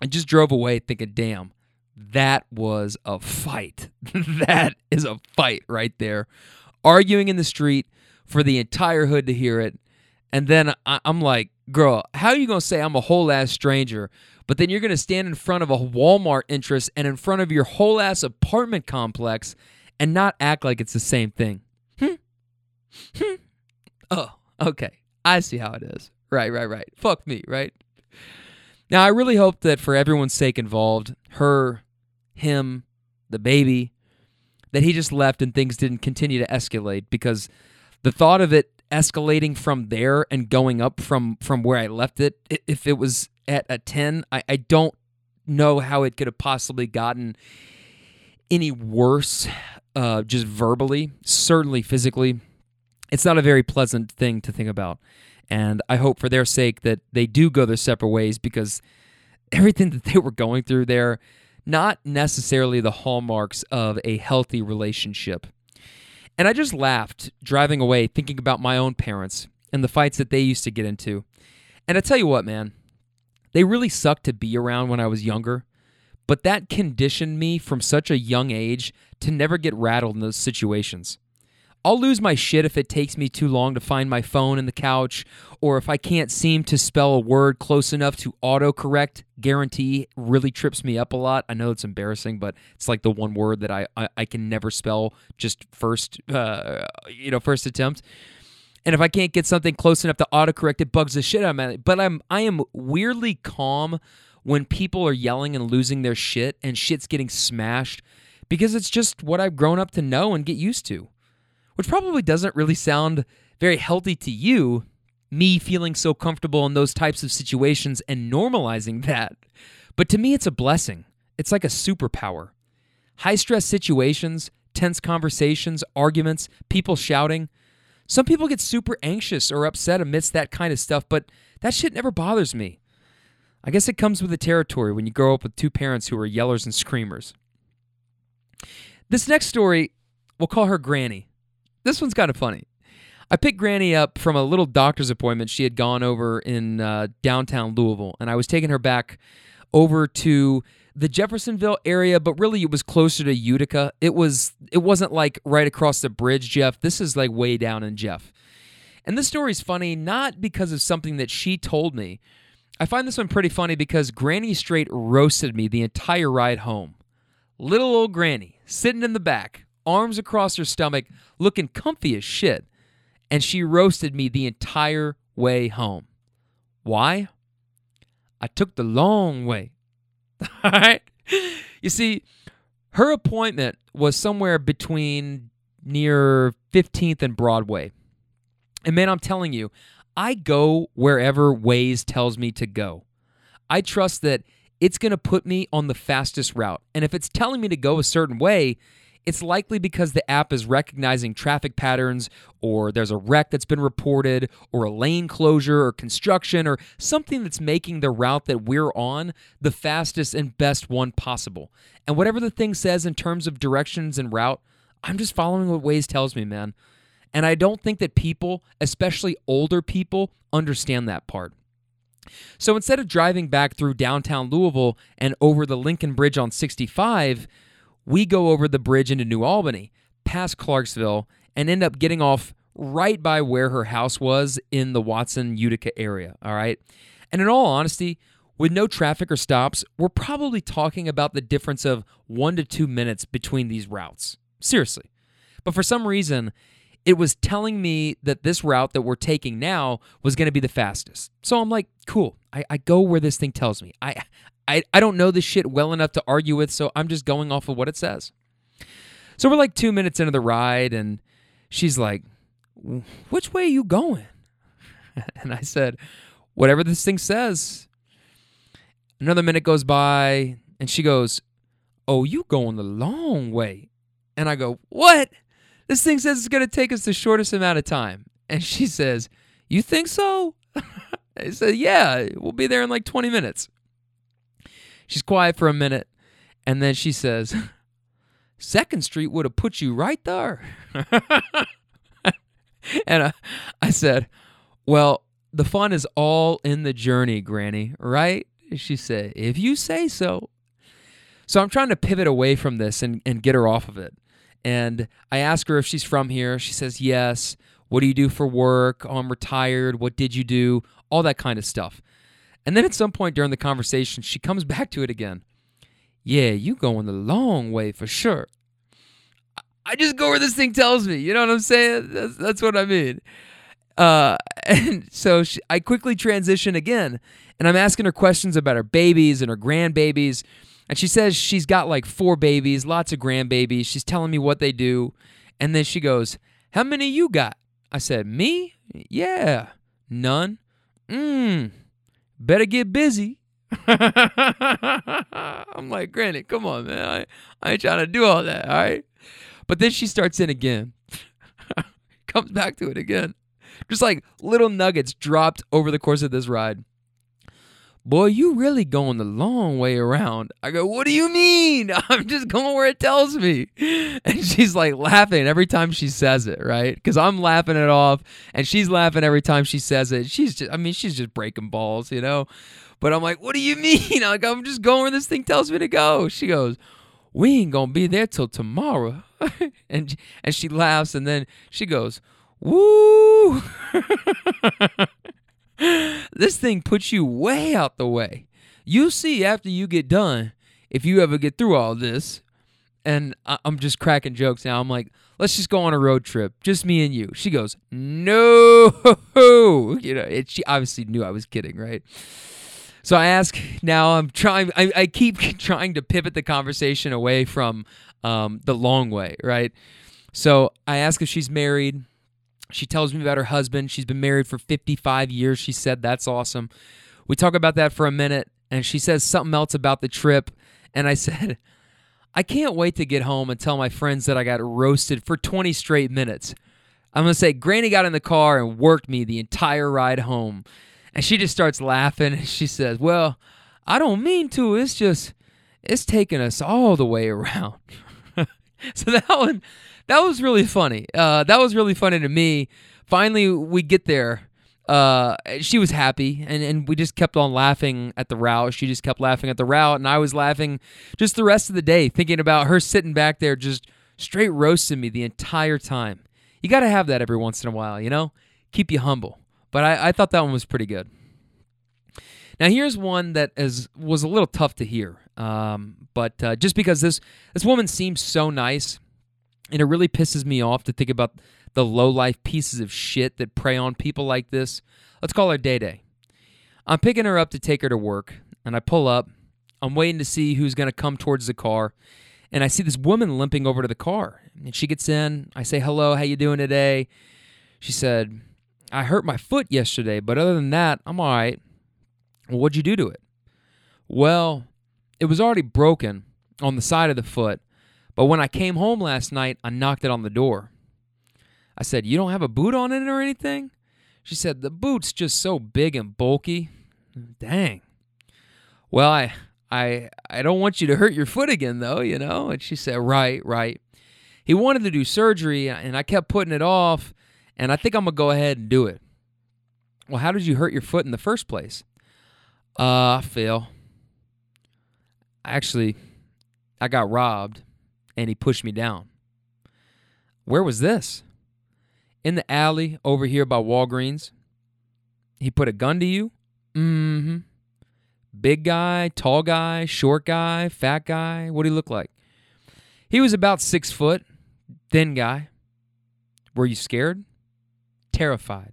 and just drove away thinking, damn, that was a fight. that is a fight right there. Arguing in the street for the entire hood to hear it. And then I- am like, girl, how are you going to say I'm a whole ass stranger, but then you're going to stand in front of a Walmart interest and in front of your whole ass apartment complex and not act like it's the same thing? Oh, okay. I see how it is. Right, right, right. Fuck me, right? Now, I really hope that for everyone's sake involved, her, him, the baby, that he just left and things didn't continue to escalate because the thought of it escalating from there and going up from from where I left it. If it was at a 10, I, I don't know how it could have possibly gotten any worse uh, just verbally, certainly physically. It's not a very pleasant thing to think about. And I hope for their sake that they do go their separate ways because everything that they were going through there, not necessarily the hallmarks of a healthy relationship. And I just laughed driving away, thinking about my own parents and the fights that they used to get into. And I tell you what, man, they really sucked to be around when I was younger, but that conditioned me from such a young age to never get rattled in those situations. I'll lose my shit if it takes me too long to find my phone in the couch, or if I can't seem to spell a word close enough to autocorrect. Guarantee really trips me up a lot. I know it's embarrassing, but it's like the one word that I I, I can never spell just first, uh, you know, first attempt. And if I can't get something close enough to autocorrect, it bugs the shit out of me. But I'm I am weirdly calm when people are yelling and losing their shit and shit's getting smashed because it's just what I've grown up to know and get used to which probably doesn't really sound very healthy to you, me feeling so comfortable in those types of situations and normalizing that. But to me, it's a blessing. It's like a superpower. High stress situations, tense conversations, arguments, people shouting. Some people get super anxious or upset amidst that kind of stuff, but that shit never bothers me. I guess it comes with the territory when you grow up with two parents who are yellers and screamers. This next story, we'll call her Granny. This one's kind of funny. I picked Granny up from a little doctor's appointment she had gone over in uh, downtown Louisville, and I was taking her back over to the Jeffersonville area, but really it was closer to Utica. It was it wasn't like right across the bridge, Jeff. This is like way down in Jeff. And this story's funny not because of something that she told me. I find this one pretty funny because Granny straight roasted me the entire ride home. Little old Granny sitting in the back, arms across her stomach, looking comfy as shit. And she roasted me the entire way home. Why? I took the long way. All right? You see, her appointment was somewhere between near 15th and Broadway. And man, I'm telling you, I go wherever Waze tells me to go. I trust that it's going to put me on the fastest route. And if it's telling me to go a certain way, it's likely because the app is recognizing traffic patterns, or there's a wreck that's been reported, or a lane closure, or construction, or something that's making the route that we're on the fastest and best one possible. And whatever the thing says in terms of directions and route, I'm just following what Waze tells me, man. And I don't think that people, especially older people, understand that part. So instead of driving back through downtown Louisville and over the Lincoln Bridge on 65, we go over the bridge into New Albany, past Clarksville, and end up getting off right by where her house was in the Watson, Utica area. All right. And in all honesty, with no traffic or stops, we're probably talking about the difference of one to two minutes between these routes. Seriously. But for some reason, it was telling me that this route that we're taking now was going to be the fastest. So I'm like, cool. I, I go where this thing tells me. I I, I don't know this shit well enough to argue with, so I'm just going off of what it says. So we're like two minutes into the ride, and she's like, Which way are you going? And I said, Whatever this thing says. Another minute goes by, and she goes, Oh, you going the long way. And I go, What? This thing says it's going to take us the shortest amount of time. And she says, You think so? I said, Yeah, we'll be there in like 20 minutes. She's quiet for a minute, and then she says, Second Street would have put you right there. and I, I said, Well, the fun is all in the journey, Granny, right? She said, If you say so. So I'm trying to pivot away from this and, and get her off of it. And I ask her if she's from here. She says, Yes. What do you do for work? Oh, I'm retired. What did you do? All that kind of stuff. And then at some point during the conversation, she comes back to it again. Yeah, you going the long way for sure. I just go where this thing tells me. You know what I'm saying? That's, that's what I mean. Uh, and so she, I quickly transition again, and I'm asking her questions about her babies and her grandbabies. And she says she's got like four babies, lots of grandbabies. She's telling me what they do. And then she goes, How many you got? I said, Me? Yeah. None. Mmm better get busy. I'm like, Granted, come on, man. I, I ain't trying to do all that, all right? But then she starts in again. Comes back to it again. Just like little nuggets dropped over the course of this ride. Boy, you really going the long way around. I go, What do you mean? I'm just going where it tells me. And she's like laughing every time she says it, right? Because I'm laughing it off and she's laughing every time she says it. She's just, I mean, she's just breaking balls, you know? But I'm like, What do you mean? Like, I'm just going where this thing tells me to go. She goes, We ain't to be there till tomorrow. and, and she laughs and then she goes, Woo! this thing puts you way out the way. You see after you get done, if you ever get through all this, and I- I'm just cracking jokes now. I'm like, let's just go on a road trip, just me and you. She goes, no, you know, it, she obviously knew I was kidding, right? So I ask now. I'm trying. I, I keep trying to pivot the conversation away from um, the long way, right? So I ask if she's married. She tells me about her husband. She's been married for 55 years. She said that's awesome. We talk about that for a minute, and she says something else about the trip. And I said, I can't wait to get home and tell my friends that I got roasted for 20 straight minutes. I'm going to say, Granny got in the car and worked me the entire ride home. And she just starts laughing and she says, Well, I don't mean to. It's just, it's taking us all the way around. so that one, that was really funny. Uh, that was really funny to me. Finally, we get there. Uh, she was happy, and, and we just kept on laughing at the route. She just kept laughing at the route, and I was laughing just the rest of the day, thinking about her sitting back there just straight roasting me the entire time. You got to have that every once in a while, you know? Keep you humble. But I, I thought that one was pretty good. Now here's one that is was a little tough to hear, um, but uh, just because this this woman seems so nice, and it really pisses me off to think about the low life pieces of shit that prey on people like this. Let's call her Day Day. I'm picking her up to take her to work, and I pull up. I'm waiting to see who's going to come towards the car, and I see this woman limping over to the car. And she gets in. I say, "Hello, how you doing today?" She said, "I hurt my foot yesterday, but other than that, I'm all right." Well, what'd you do to it? Well, it was already broken on the side of the foot, but when I came home last night, I knocked it on the door. I said, You don't have a boot on it or anything? She said, The boot's just so big and bulky. Dang. Well, I I I don't want you to hurt your foot again though, you know? And she said, Right, right. He wanted to do surgery and I kept putting it off, and I think I'm gonna go ahead and do it. Well, how did you hurt your foot in the first place? Uh, Phil. Actually, I got robbed and he pushed me down. Where was this? In the alley over here by Walgreens. He put a gun to you? Mm hmm. Big guy, tall guy, short guy, fat guy. What did he look like? He was about six foot, thin guy. Were you scared? Terrified.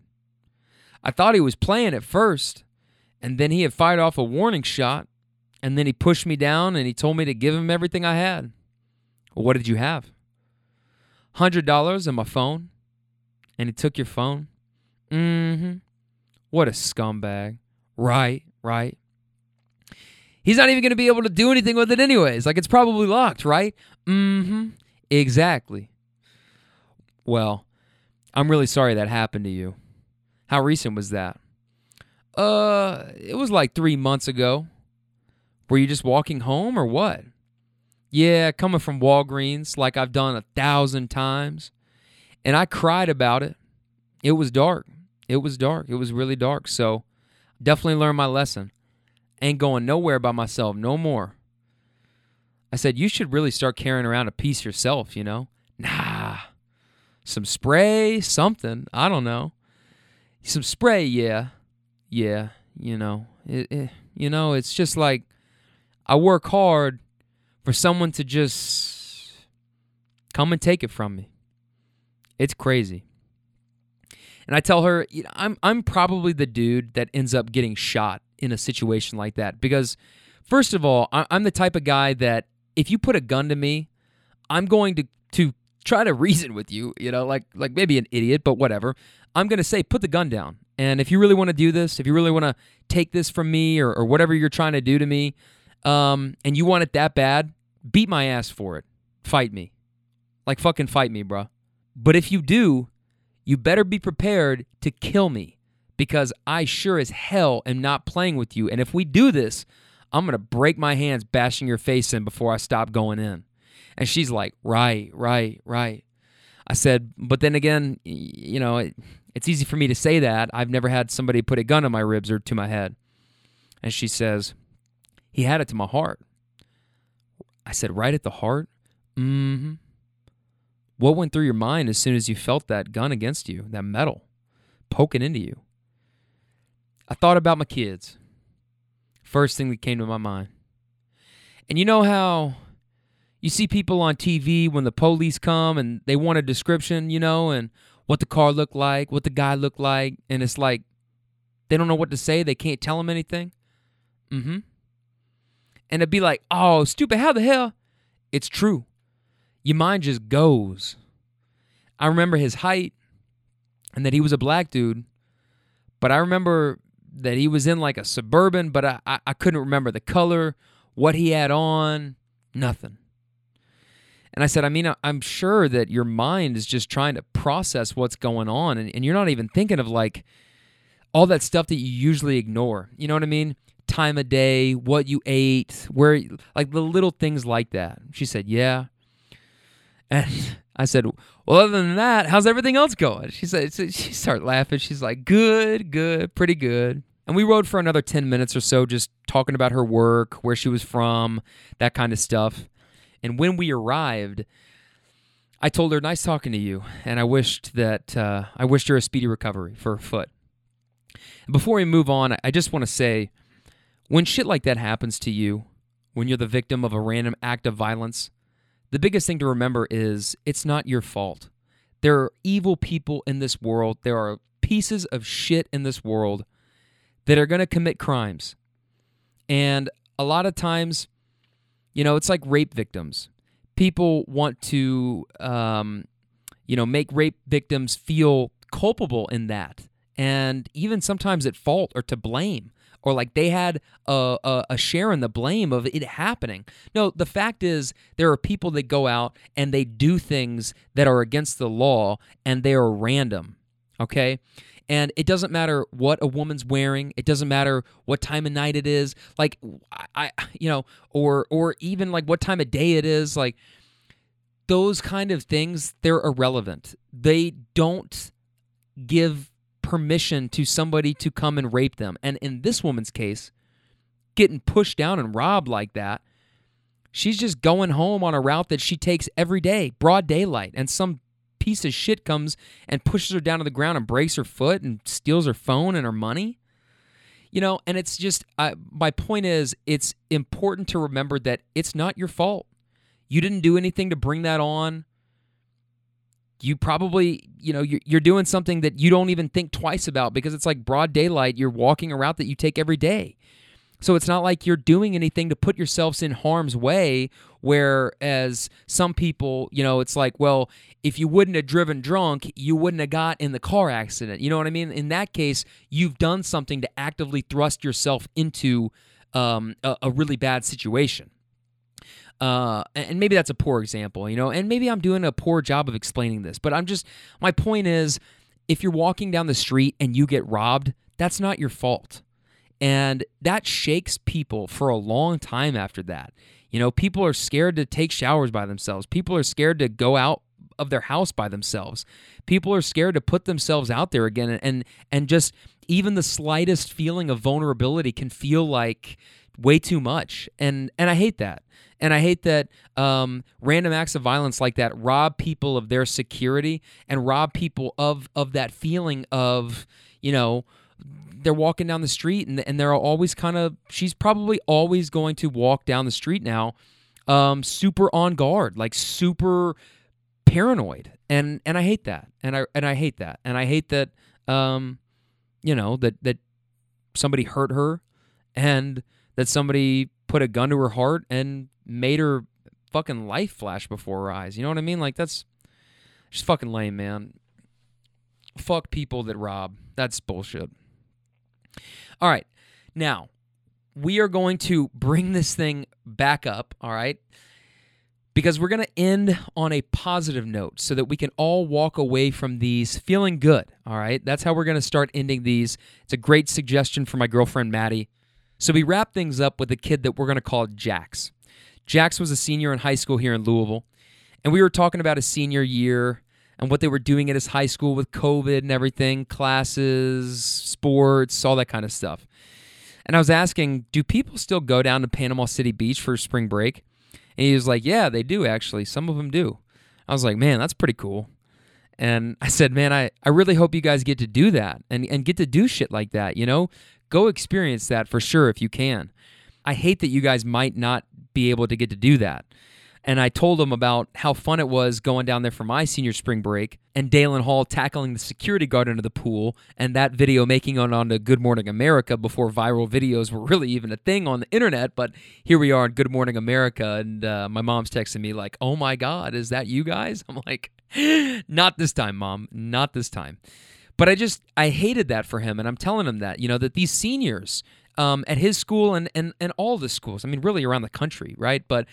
I thought he was playing at first, and then he had fired off a warning shot, and then he pushed me down and he told me to give him everything I had. What did you have? Hundred dollars and my phone. And he took your phone? Mm-hmm. What a scumbag. Right, right. He's not even going to be able to do anything with it anyways. Like it's probably locked, right? Mm-hmm. Exactly. Well, I'm really sorry that happened to you. How recent was that? Uh, it was like three months ago. Were you just walking home or what? Yeah, coming from Walgreens like I've done a thousand times. And I cried about it. It was dark. It was dark. It was really dark. So definitely learned my lesson. Ain't going nowhere by myself no more. I said, You should really start carrying around a piece yourself, you know? Nah. Some spray, something. I don't know. Some spray, yeah. Yeah, you know. It, it, you know, it's just like I work hard for someone to just come and take it from me. It's crazy. And I tell her, you know, I'm I'm probably the dude that ends up getting shot in a situation like that because first of all, I'm the type of guy that if you put a gun to me, I'm going to to try to reason with you, you know, like like maybe an idiot, but whatever. I'm going to say put the gun down. And if you really want to do this, if you really want to take this from me or, or whatever you're trying to do to me, um, and you want it that bad, beat my ass for it. Fight me. Like fucking fight me, bro. But if you do, you better be prepared to kill me because I sure as hell am not playing with you. And if we do this, I'm going to break my hands bashing your face in before I stop going in. And she's like, Right, right, right. I said, But then again, you know, it, it's easy for me to say that. I've never had somebody put a gun on my ribs or to my head. And she says, He had it to my heart. I said, Right at the heart? Mm hmm. What went through your mind as soon as you felt that gun against you, that metal poking into you? I thought about my kids. First thing that came to my mind. And you know how you see people on TV when the police come and they want a description, you know, and what the car looked like, what the guy looked like, and it's like they don't know what to say. They can't tell them anything. Mm hmm. And it'd be like, oh, stupid, how the hell? It's true. Your mind just goes. I remember his height and that he was a black dude, but I remember that he was in like a suburban, but I, I, I couldn't remember the color, what he had on, nothing. And I said, I mean, I'm sure that your mind is just trying to process what's going on, and, and you're not even thinking of like all that stuff that you usually ignore. You know what I mean? Time of day, what you ate, where, like the little things like that. She said, Yeah. And I said, Well, other than that, how's everything else going? She said, She started laughing. She's like, Good, good, pretty good. And we rode for another 10 minutes or so, just talking about her work, where she was from, that kind of stuff. And when we arrived, I told her, "Nice talking to you," and I wished that uh, I wished her a speedy recovery for her foot. Before we move on, I just want to say, when shit like that happens to you, when you're the victim of a random act of violence, the biggest thing to remember is it's not your fault. There are evil people in this world. There are pieces of shit in this world that are going to commit crimes. And a lot of times you know, it's like rape victims. People want to, um, you know, make rape victims feel culpable in that, and even sometimes at fault or to blame, or like they had a, a, a share in the blame of it happening. No, the fact is there are people that go out and they do things that are against the law, and they are random. Okay, and it doesn't matter what a woman's wearing it doesn't matter what time of night it is like i you know or or even like what time of day it is like those kind of things they're irrelevant they don't give permission to somebody to come and rape them and in this woman's case getting pushed down and robbed like that she's just going home on a route that she takes every day broad daylight and some piece of shit comes and pushes her down to the ground and breaks her foot and steals her phone and her money. You know, and it's just, my point is, it's important to remember that it's not your fault. You didn't do anything to bring that on. You probably, you know, you're, you're doing something that you don't even think twice about because it's like broad daylight. You're walking a route that you take every day. So it's not like you're doing anything to put yourselves in harm's way. Whereas some people, you know, it's like, well, if you wouldn't have driven drunk, you wouldn't have got in the car accident. You know what I mean? In that case, you've done something to actively thrust yourself into um, a, a really bad situation. Uh, and maybe that's a poor example, you know, and maybe I'm doing a poor job of explaining this, but I'm just, my point is if you're walking down the street and you get robbed, that's not your fault. And that shakes people for a long time after that. You know, people are scared to take showers by themselves. People are scared to go out of their house by themselves. People are scared to put themselves out there again and and just even the slightest feeling of vulnerability can feel like way too much. And and I hate that. And I hate that um, random acts of violence like that rob people of their security and rob people of of that feeling of, you know, they're walking down the street and, and they're always kind of she's probably always going to walk down the street now um, super on guard like super paranoid. And and I hate that. And I and I hate that. And I hate that um, you know that that somebody hurt her and that somebody put a gun to her heart and made her fucking life flash before her eyes you know what I mean like that's just fucking lame man fuck people that rob that's bullshit all right. Now, we are going to bring this thing back up, all right? because we're going to end on a positive note so that we can all walk away from these feeling good. All right. That's how we're going to start ending these. It's a great suggestion for my girlfriend, Maddie. So we wrap things up with a kid that we're going to call Jax. Jax was a senior in high school here in Louisville. And we were talking about his senior year and what they were doing at his high school with COVID and everything classes, sports, all that kind of stuff. And I was asking, do people still go down to Panama City Beach for spring break? And he was like, Yeah, they do actually. Some of them do. I was like, Man, that's pretty cool. And I said, Man, I, I really hope you guys get to do that and, and get to do shit like that, you know? Go experience that for sure if you can. I hate that you guys might not be able to get to do that and I told him about how fun it was going down there for my senior spring break and Dalen Hall tackling the security guard into the pool and that video making it onto Good Morning America before viral videos were really even a thing on the internet. But here we are in Good Morning America, and uh, my mom's texting me like, "Oh my God, is that you guys?" I'm like, "Not this time, mom. Not this time." But I just I hated that for him, and I'm telling him that you know that these seniors um, at his school and and and all the schools, I mean, really around the country, right? But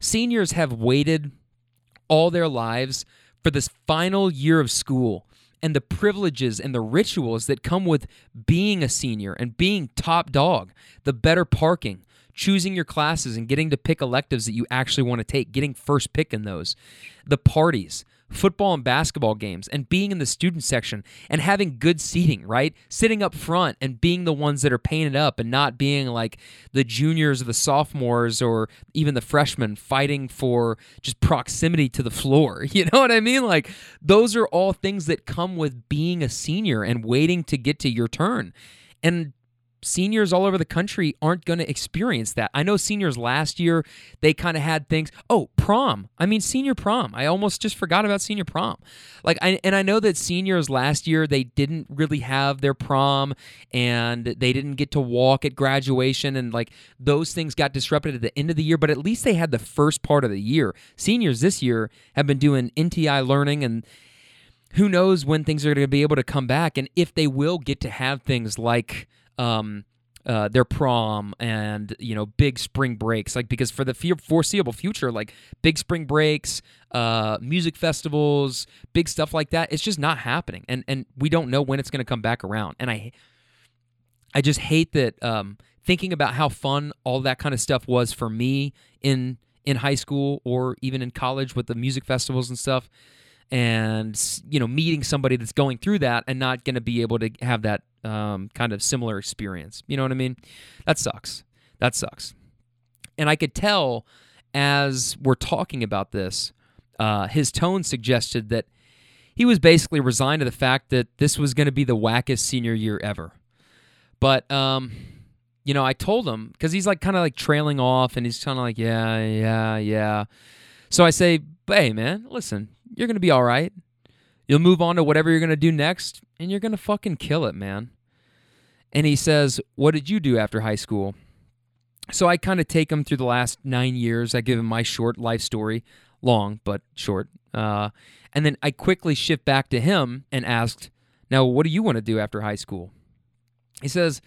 Seniors have waited all their lives for this final year of school and the privileges and the rituals that come with being a senior and being top dog, the better parking, choosing your classes and getting to pick electives that you actually want to take, getting first pick in those, the parties, football and basketball games and being in the student section and having good seating, right? Sitting up front and being the ones that are painted up and not being like the juniors or the sophomores or even the freshmen fighting for just proximity to the floor. You know what I mean? Like those are all things that come with being a senior and waiting to get to your turn. And seniors all over the country aren't going to experience that. I know seniors last year, they kind of had things. Oh, prom. I mean, senior prom. I almost just forgot about senior prom. Like, I, and I know that seniors last year, they didn't really have their prom and they didn't get to walk at graduation. And like those things got disrupted at the end of the year, but at least they had the first part of the year. Seniors this year have been doing NTI learning and who knows when things are going to be able to come back and if they will get to have things like um, uh, their prom and you know big spring breaks like because for the foreseeable future like big spring breaks uh, music festivals big stuff like that it's just not happening. And and we don't know when it's going to come back around. And i i just hate that um, thinking about how fun all that kind of stuff was for me in in high school or even in college with the music festivals and stuff and you know meeting somebody that's going through that and not going to be able to have that um, kind of similar experience. You know what i mean? That sucks. That sucks. And i could tell as we're talking about this uh, his tone suggested that he was basically resigned to the fact that this was going to be the wackest senior year ever. But um, you know i told him because he's like kind of like trailing off and he's kind of like yeah yeah yeah. So i say hey man listen you're going to be all right. You'll move on to whatever you're going to do next, and you're going to fucking kill it, man. And he says, What did you do after high school? So I kind of take him through the last nine years. I give him my short life story, long, but short. Uh, and then I quickly shift back to him and asked, Now, what do you want to do after high school? He says,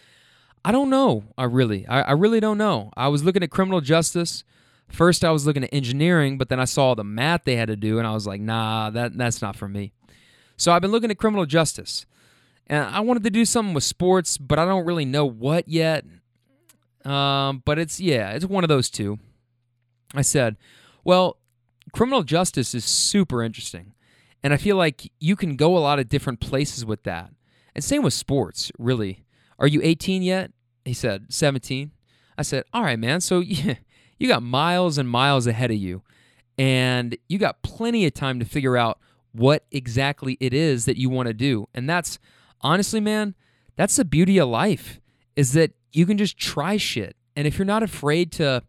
I don't know. I really, I, I really don't know. I was looking at criminal justice. First, I was looking at engineering, but then I saw the math they had to do, and I was like, nah, that, that's not for me. So I've been looking at criminal justice. And I wanted to do something with sports, but I don't really know what yet. Um, but it's, yeah, it's one of those two. I said, well, criminal justice is super interesting. And I feel like you can go a lot of different places with that. And same with sports, really. Are you 18 yet? He said, 17. I said, all right, man. So yeah, you got miles and miles ahead of you. And you got plenty of time to figure out what exactly it is that you want to do. And that's honestly, man, that's the beauty of life is that you can just try shit. And if you're not afraid to,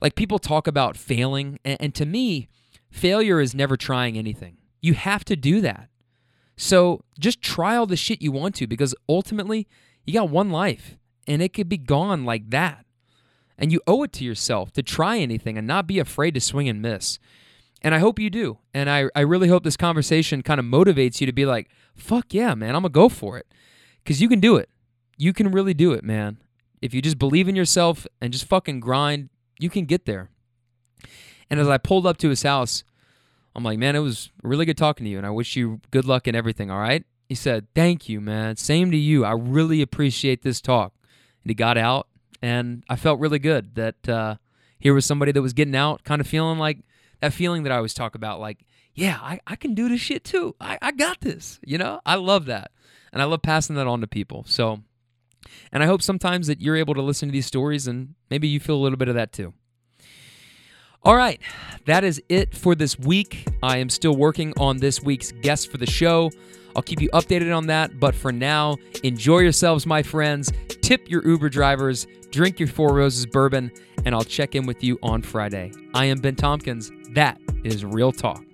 like, people talk about failing, and, and to me, failure is never trying anything. You have to do that. So just try all the shit you want to because ultimately, you got one life and it could be gone like that. And you owe it to yourself to try anything and not be afraid to swing and miss. And I hope you do. And I, I really hope this conversation kind of motivates you to be like, fuck yeah, man, I'm going to go for it. Because you can do it. You can really do it, man. If you just believe in yourself and just fucking grind, you can get there. And as I pulled up to his house, I'm like, man, it was really good talking to you, and I wish you good luck in everything, all right? He said, thank you, man. Same to you. I really appreciate this talk. And he got out, and I felt really good that uh, here was somebody that was getting out, kind of feeling like that feeling that I always talk about, like, yeah, I, I can do this shit too. I, I got this. You know, I love that. And I love passing that on to people. So, and I hope sometimes that you're able to listen to these stories and maybe you feel a little bit of that too. All right, that is it for this week. I am still working on this week's guest for the show. I'll keep you updated on that, but for now, enjoy yourselves, my friends. Tip your Uber drivers, drink your Four Roses bourbon, and I'll check in with you on Friday. I am Ben Tompkins. That is Real Talk.